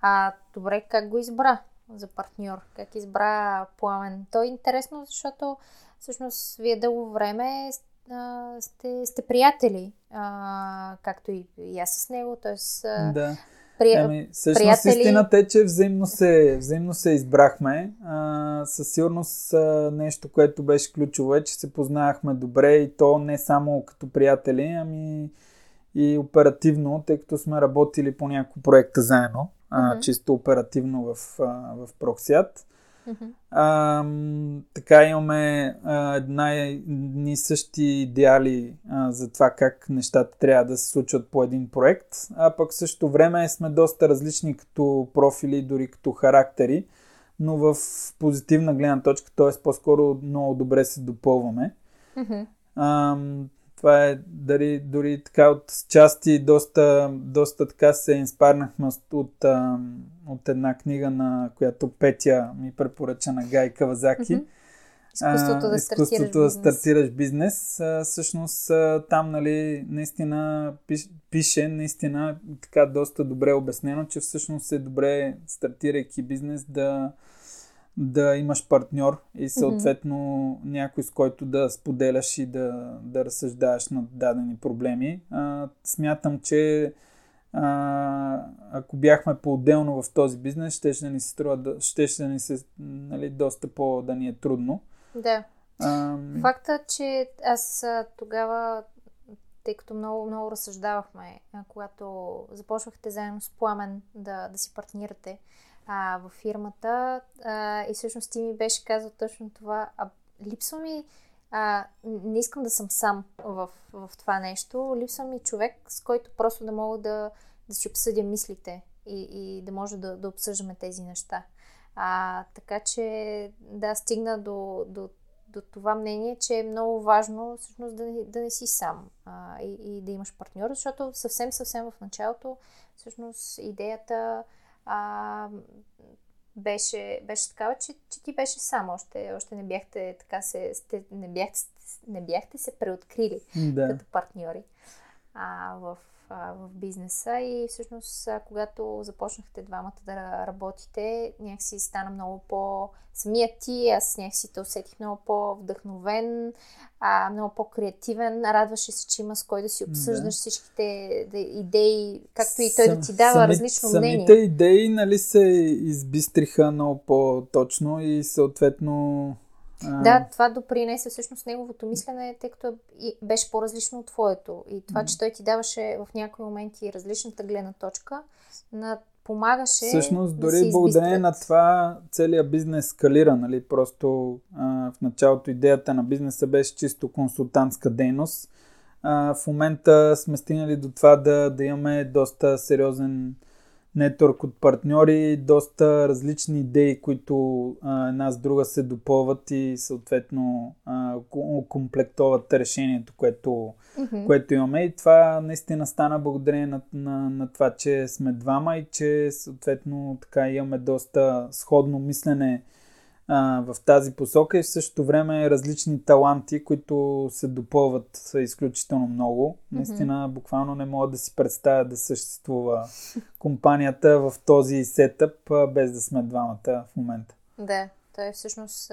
А, добре, как го избра за партньор? Как избра Пламен? То е интересно, защото всъщност вие дълго време а, сте, сте приятели, а, както и, и аз с него, т.е. Да. При... Ами, всъщност приятели- истината е, че взаимно се, взаимно се избрахме. А, със сигурност а, нещо, което беше ключово е, че се познавахме добре и то не само като приятели, ами и оперативно, тъй като сме работили по няколко проекта заедно, а, чисто оперативно в, а, в Проксиат. Мгм. А, така имаме а, една и същи идеали а, за това как нещата трябва да се случват по един проект, а пък в същото време сме доста различни като профили, дори като характери, но в позитивна гледна точка, т.е. по-скоро много добре се допълваме. Ам, това е дали, дори така от части доста, доста така се инспарнахме от, от, една книга, на която Петя ми препоръча на Гай Кавазаки. Мгм. Изкуството да изкуството да стартираш бизнес. А, всъщност а, там нали, наистина пиш, пише, наистина така доста добре обяснено, че всъщност е добре стартирайки бизнес да, да имаш партньор и съответно някой с който да споделяш и да, да разсъждаваш над дадени проблеми. А, смятам, че а, ако бяхме по-отделно в този бизнес, ще ни се струва, да ни се нали, доста по да ни е трудно. Да. А, Факта, че аз тогава, тъй като много, много разсъждавахме, когато започвахте заедно с Пламен да, да си партнирате а, в фирмата а, и всъщност ти ми беше казал точно това, а липсва ми а, не искам да съм сам в, в това нещо. Липсва ми човек, с който просто да мога да, да си обсъдя мислите и, и да може да, да обсъждаме тези неща. А, така че, да, стигна до, до, до това мнение, че е много важно всъщност да, да не си сам а, и, и да имаш партньор, защото съвсем, съвсем в началото всъщност идеята а, беше, беше такава, че, че ти беше сам. Още, още не бяхте така се, сте, не, бяхте, не бяхте се преоткрили Да. като партньори а, в, а, в бизнеса и всъщност а, когато започнахте двамата да работите, някакси стана много по... Самият ти, аз някакси те усетих много по-вдъхновен, а, много по-креативен. Радваше се, че има с кой да си обсъждаш Да. всичките да, идеи, както и той да Сам- ти дава сами- различно Самите мнение. идеи нали, се избистриха много по-точно и съответно... Да, това допринесе всъщност неговото мислене, тъй като беше по-различно от твоето. И това, че той ти даваше в някои моменти различната гледна точка, на помагаше. Всъщност, да дори се благодарение на това целият бизнес скалира, нали? Просто а, в началото идеята на бизнеса беше чисто консултантска дейност. А, в момента сме стигнали до това да, да имаме доста сериозен нетворк от партньори, доста различни идеи, които а, една с друга се допълват и съответно а, комплектоват решението, което Мгм. което имаме и това наистина стана благодарение на, на, на това, че сме двама и че съответно така имаме доста сходно мислене а, в тази посока и в същото време различни таланти, които се допълват изключително много. Наистина, буквално не мога да си представя да съществува компанията в този сетъп без да сме двамата в момента. Да, той е всъщност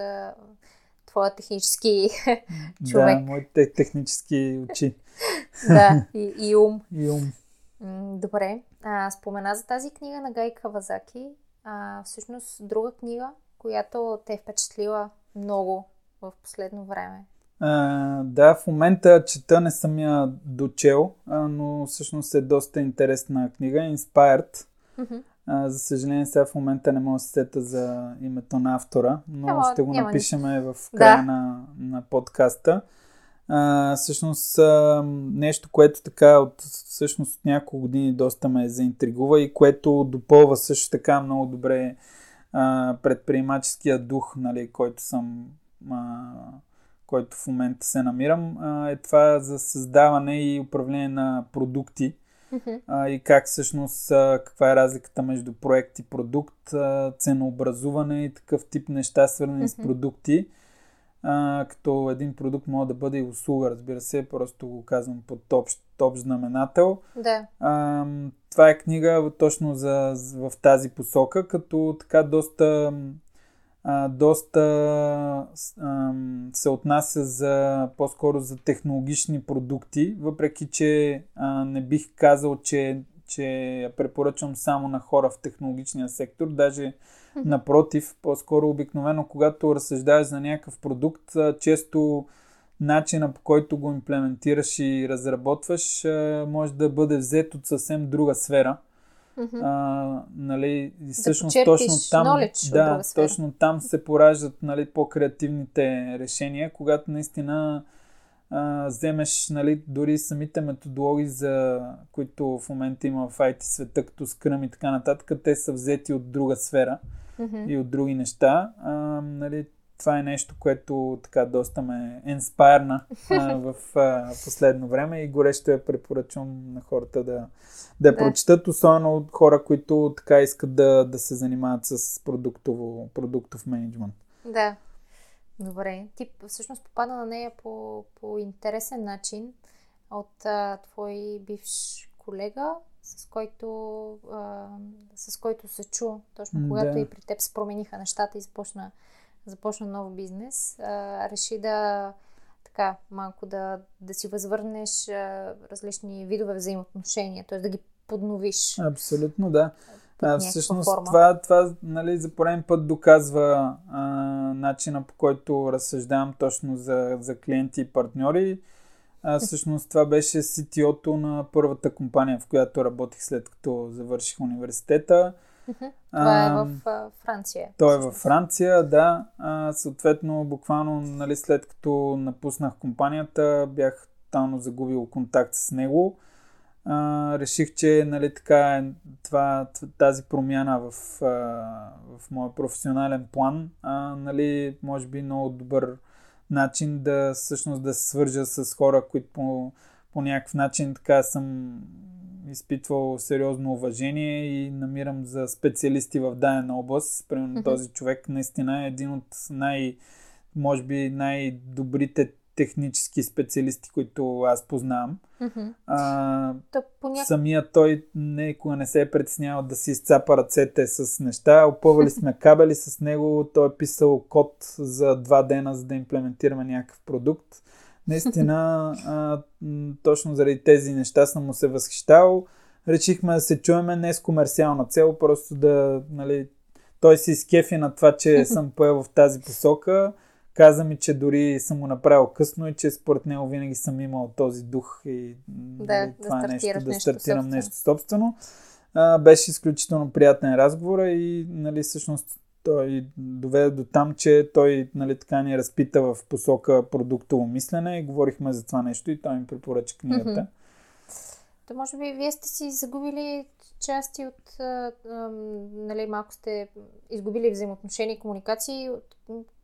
твоя технически човек. Да, моите технически очи да, и, и ум. и ум. Добре. А, спомена за тази книга на Гай Кавазаки. А, всъщност друга книга, която те е впечатлила много в последно време. А, да, в момента чета не съм я дочел, а, но всъщност е доста интересна книга. Inspired. А, за съжаление сега в момента не мога да се сета за името на автора, но Няма- ще го напишем в Да. края на, на подкаста. А, всъщност а, нещо, което така от, всъщност от няколко години доста ме заинтригува и което допълва също така много добре а, предприемаческия дух, нали, който съм а, който в момента се намирам, а, е това за създаване и управление на продукти. А, и как всъщност а, каква е разликата между проект и продукт, а, ценообразуване и такъв тип неща, свързани с продукти. А, като един продукт може да бъде и услуга, разбира се, просто го казвам под общ, общ знаменател. Да. А, това е книга точно за, в тази посока, като така доста, а, доста ам, се отнася за по-скоро за технологични продукти, въпреки че а, не бих казал, че, че я препоръчвам само на хора в технологичния сектор, даже напротив, по-скоро обикновено, когато разсъждаваш за някакъв продукт, а, често начина по който го имплементираш и разработваш може да бъде взет от съвсем друга сфера. А, нали, и всъщност почерпиш точно там, да, точно там се пораждат нали, по-креативните решения, когато наистина а, вземеш нали, дори самите методологии, за които в момента има в IT света, като Scrum и така нататък, те са взети от друга сфера Мгм. и от други неща. А, нали, това е нещо, което така доста ме инспайрна а, в а, последно време и горещо я препоръчвам на хората да, да Да. прочитат, особено от хора, които така искат да, да се занимават с продуктово, продуктов менеджмент. Да. Добре. Ти всъщност попада на нея по, по интересен начин от а, твой бивш колега, с който, а, с който се чу, точно когато да. и при теб се промениха нещата и започна, започна нов бизнес. А, реши да така малко да, да си възвърнеш а, различни видове взаимоотношения, т.е. да ги подновиш. Абсолютно, да. А, всъщност форма. това, това нали, за пореден път доказва а, начина по който разсъждавам точно за, за клиенти и партньори. А, всъщност това беше CTO-то на първата компания, в която работих след като завърших университета. Това е в а, Франция. Той е във Франция, да. А, съответно, буквално нали, след като напуснах компанията, бях тотално загубил контакт с него. А, реших, че нали, така, е, това, тази промяна в, а, в моя професионален план, а, нали, може би много добър начин да всъщност да се свържа с хора, които по, по някакъв начин така съм изпитвал сериозно уважение и намирам за специалисти в дадена област. Примерно Мгм. този човек наистина е един от най- може би най-добрите технически специалисти, които аз познавам. Мгм. А, Самия той никога не се е притеснявал да си изцапа ръцете с неща. Опъвали сме кабели с него. Той е писал код за два дена, за да имплементираме някакъв продукт. Наистина, а, точно заради тези неща съм му се възхищавал. Решихме да се чуеме не с комерциална цел, просто да, нали, той се изкефи на това, че съм поел в тази посока. Каза ми, че дори съм го направил късно и че според него винаги съм имал този дух и Да, нали, да това е нещо, да нещо стартирам собствено. нещо собствено. А, беше изключително приятен разговор и нали, всъщност той доведе до там, че той нали, така ни разпита в посока продуктово мислене и говорихме за това нещо и той ми препоръча книгата. Мгм. То може би вие сте си загубили части от, нали, малко сте изгубили взаимоотношения и комуникации, от,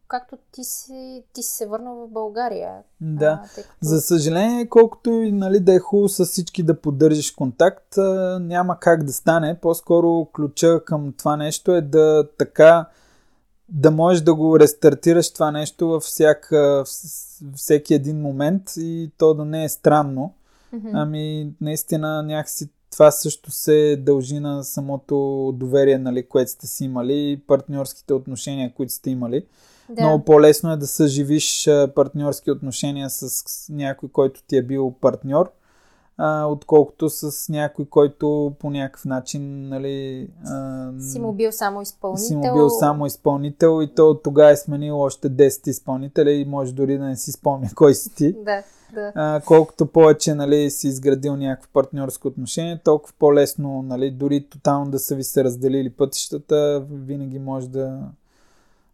както ти си, ти си се върнал в България. Да. А, като... За съжаление, колкото и нали, да е хубаво с всички да поддържаш контакт, а, няма как да стане. По-скоро ключа към това нещо е да така да можеш да го рестартираш това нещо във всяка, вс- всеки един момент и то да не е странно. Мгм. Ами, наистина, някакси това също се дължи на самото доверие, нали, което сте си имали и партньорските отношения, които сте имали. Да. Много по-лесно е да съживиш партньорски отношения с, с някой, който ти е бил партньор, а, отколкото с някой, който по някакъв начин нали, а, Си му бил само изпълнител. си му бил само изпълнител и то от тогава е сменил още 10 изпълнителя и може дори да не си спомня кой си ти. Да, да. А, колкото повече нали, си изградил някакво партньорско отношение, толкова по-лесно, нали, дори тотално да са ви се разделили пътищата, винаги може да,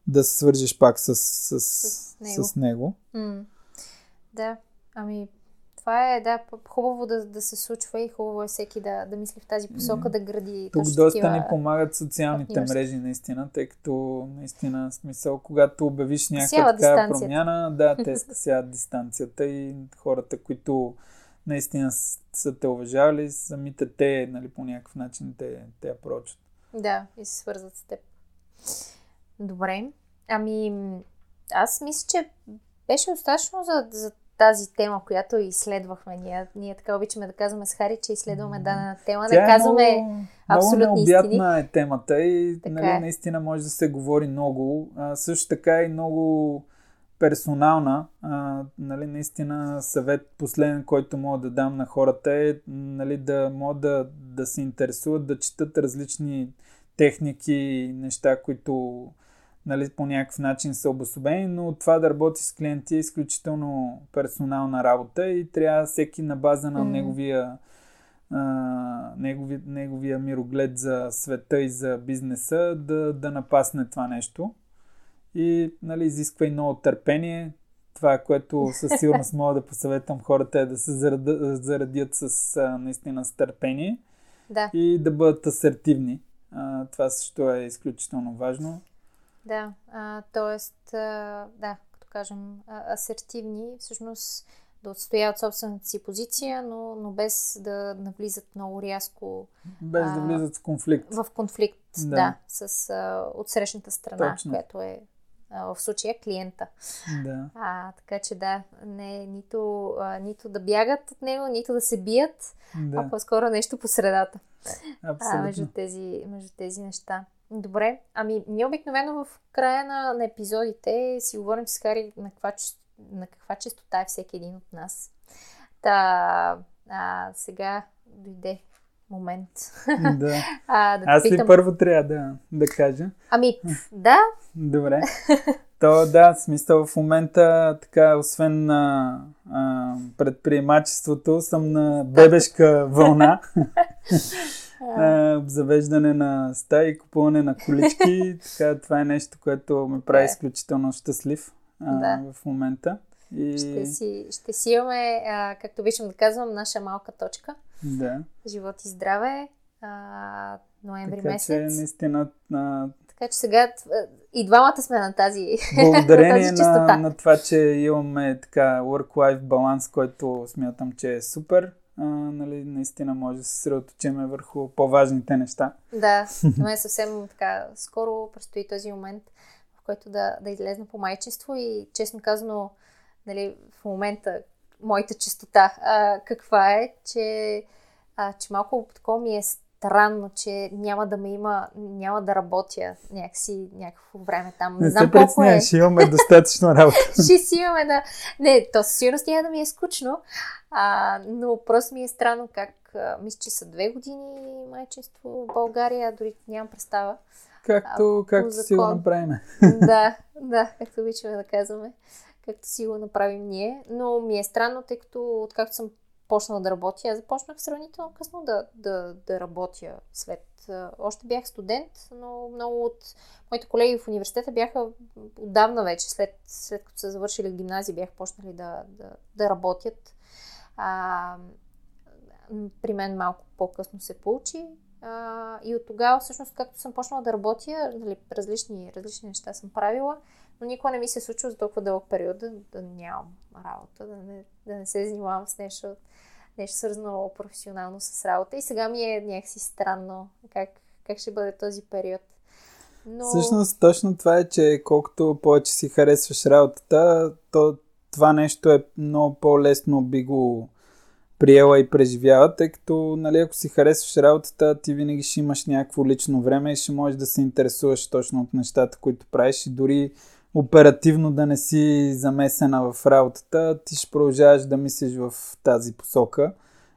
да се свържеш пак с, с, С него. с него. М. Да, ами това е, да, хубаво да, да се случва и хубаво е всеки да, да мисли в тази посока, да гради Тук доста такива... ни помагат социалните мрежи, наистина, тъй като наистина смисъл, когато обявиш някаква такава промяна, да, те скъсяват дистанцията и хората, които наистина са те уважавали, самите те, нали, по някакъв начин те, те я прочат. Да, и се свързват с теб. Добре. Ами, аз мисля, че беше достатъчно за, за тази тема, която изследвахме. Ние, ние така обичаме да казваме с Хари, че изследваме дадена тема. Тя да казваме е много, абсолютни много необятна е темата и Така нали, е. наистина може да се говори много. А, също така и много персонална. А, нали, наистина съвет последен, който мога да дам на хората е нали, да могат да, да се интересуват, да четат различни техники, неща, които нали, по някакъв начин са обособени, но това да работи с клиенти е изключително персонална работа и трябва всеки на база на неговия а, негови, неговия мироглед за света и за бизнеса да, да напасне това нещо. И нали, изисква и много търпение. Това, което със сигурност мога да посъветвам хората е да се зарадят, зарадят с а, наистина с търпение Да, и да бъдат асертивни. А, това също е изключително важно. Да. А, тоест, а, да, като кажем, а, асертивни, всъщност да отстояват собствената си позиция, но, но без да навлизат много рязко Без да А, влизат в конфликт. в конфликт Да. да. с а, отсрещната страна, Точно. която е а, в случая клиента. Да. А, така че да, не нито, а, нито да бягат от него, нито да се бият, а да, по-скоро нещо по средата а, между, абсолютно. тези, между тези неща. Добре, ами ние обикновено в края на, на епизодите си говорим с Хари на каква, на каква частота е всеки един от нас. Та, а, сега дойде момент да. а, да Аз ли питам. първо трябва да, да кажа? Ами, да, Добре. То да, смисъл в момента, така, освен на а, предприемачеството, съм на бебешка вълна. А, обзавеждане на стаи, купуване на колички. така, това е нещо, което ме прави изключително щастлив а, Да. в момента. И... Ще си, ще си имаме, а, както обичам да казвам, наша малка точка. Да. Живот и здраве. А, ноември Така че месец. наистина а, Така че сега и двамата сме на тази, благодарение на тази на, на това, че имаме така work-life баланс, който смятам, че е супер. А, нали, наистина може да се съсредоточиме върху по-важните неща. Да, на мен съвсем така скоро предстои този момент, в който да, да излезна по майчество и честно казано, нали, в момента моята чистота а, каква е, че, а, че малко такова ми е странно, че няма да ме има, няма да работя някакси някакво време там. Не, Не знам колко е. ще имаме достатъчно работа. ще си имаме да... Не, то със сигурност няма да ми е скучно, а, но просто ми е странно как... А, мисля, че са две години майчинство в България, дори нямам представа. Както, А, както си го направим. да, да, както обичаме да казваме, както си го направим ние. Но ми е странно, тъй като откакто съм почнала да работя, аз започнах сравнително късно да, да, да работя след... Още бях студент, но много от моите колеги в университета бяха отдавна вече, след, след като са завършили гимназия, бяха почнали да, да, да работят. А, при мен малко по-късно се получи. А, и от тогава, всъщност, както съм почнала да работя, нали, различни, различни неща съм правила, но никога не ми се е случва за толкова дълъг период да, да нямам работа, да не, да не се занимавам с нещо, нещо свързано професионално с работа. И сега ми е някакси странно как, как ще бъде този период. Но... Всъщност, точно това е, че колкото повече си харесваш работата, то това нещо е много по-лесно би го приела и преживява, тъй като, нали, ако си харесваш работата, ти винаги ще имаш някакво лично време и ще можеш да се интересуваш точно от нещата, които правиш и дори оперативно да не си замесена в работата, ти ще продължаваш да мислиш в тази посока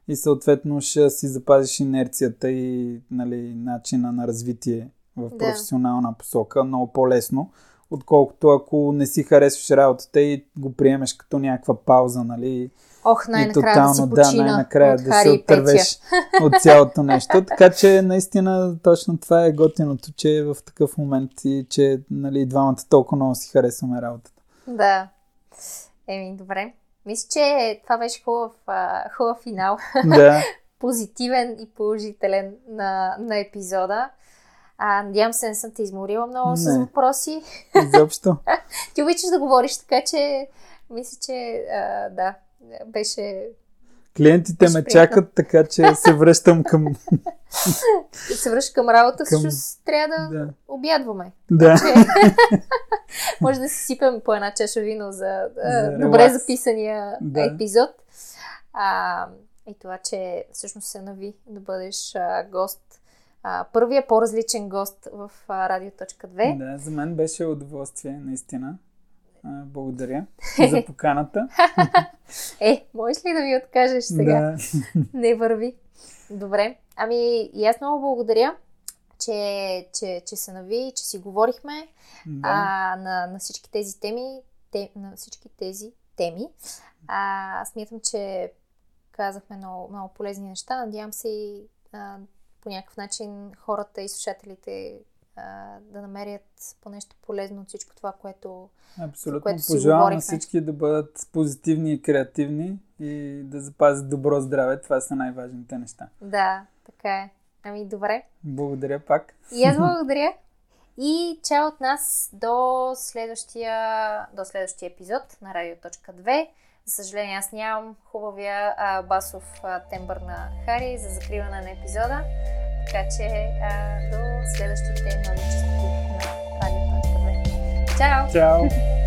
и съответно ще си запазиш инерцията и нали, начина на развитие в Да. професионална посока много по-лесно, отколкото ако не си харесваш работата и го приемеш като някаква пауза, нали? Ох, най-накрая да си почина да, най-накрая от да Хари се отървеш от цялото нещо. Така че наистина точно това е готиното, че е в такъв момент и че нали, двамата толкова много си харесваме работата. Да. Еми, добре. Мисля, че това беше хубав, а, хубав финал. Да, Позитивен и положителен на, на епизода. А, надявам се, не съм те изморила много с Не. въпроси. изобщо. Ти обичаш да говориш, така че мисля, че а, да, беше... Клиентите ме чакат, така че се връщам към... се връща към работа, Към- всъщност трябва да, Да. обядваме. да. Че, може да си сипем по една чаша вино за, За добре релакс. записания Да. епизод. А, и това, че всъщност се нави да бъдеш а, гост. А, първия по-различен гост в а, Радио.2. Да, за мен беше удоволствие, наистина. Благодаря за поканата. Е, можеш ли да ми откажеш сега? Да. Не върви. Добре. Ами, и аз много благодаря, че, че, че се нави, че си говорихме да. а, на, на всички тези теми. Те, на всички тези теми. А, аз смятам, че казахме много, много полезни неща. Надявам се и а, по някакъв начин хората и слушателите а, да намерят по нещо полезно от всичко това, което Абсолютно. което си Пожелавам на всички да бъдат позитивни и креативни и да запазят добро здраве. Това са най-важните неща. да, така е. Ами, добре. Благодаря пак. И аз благодаря. И чао от нас до следващия, до следващия епизод на Радио.2. За съжаление, аз нямам хубавия а, басов а, тембър на Хари за закриване на епизода. Така че а, до следващите нови частоти на Радио.2. Чао! Чао!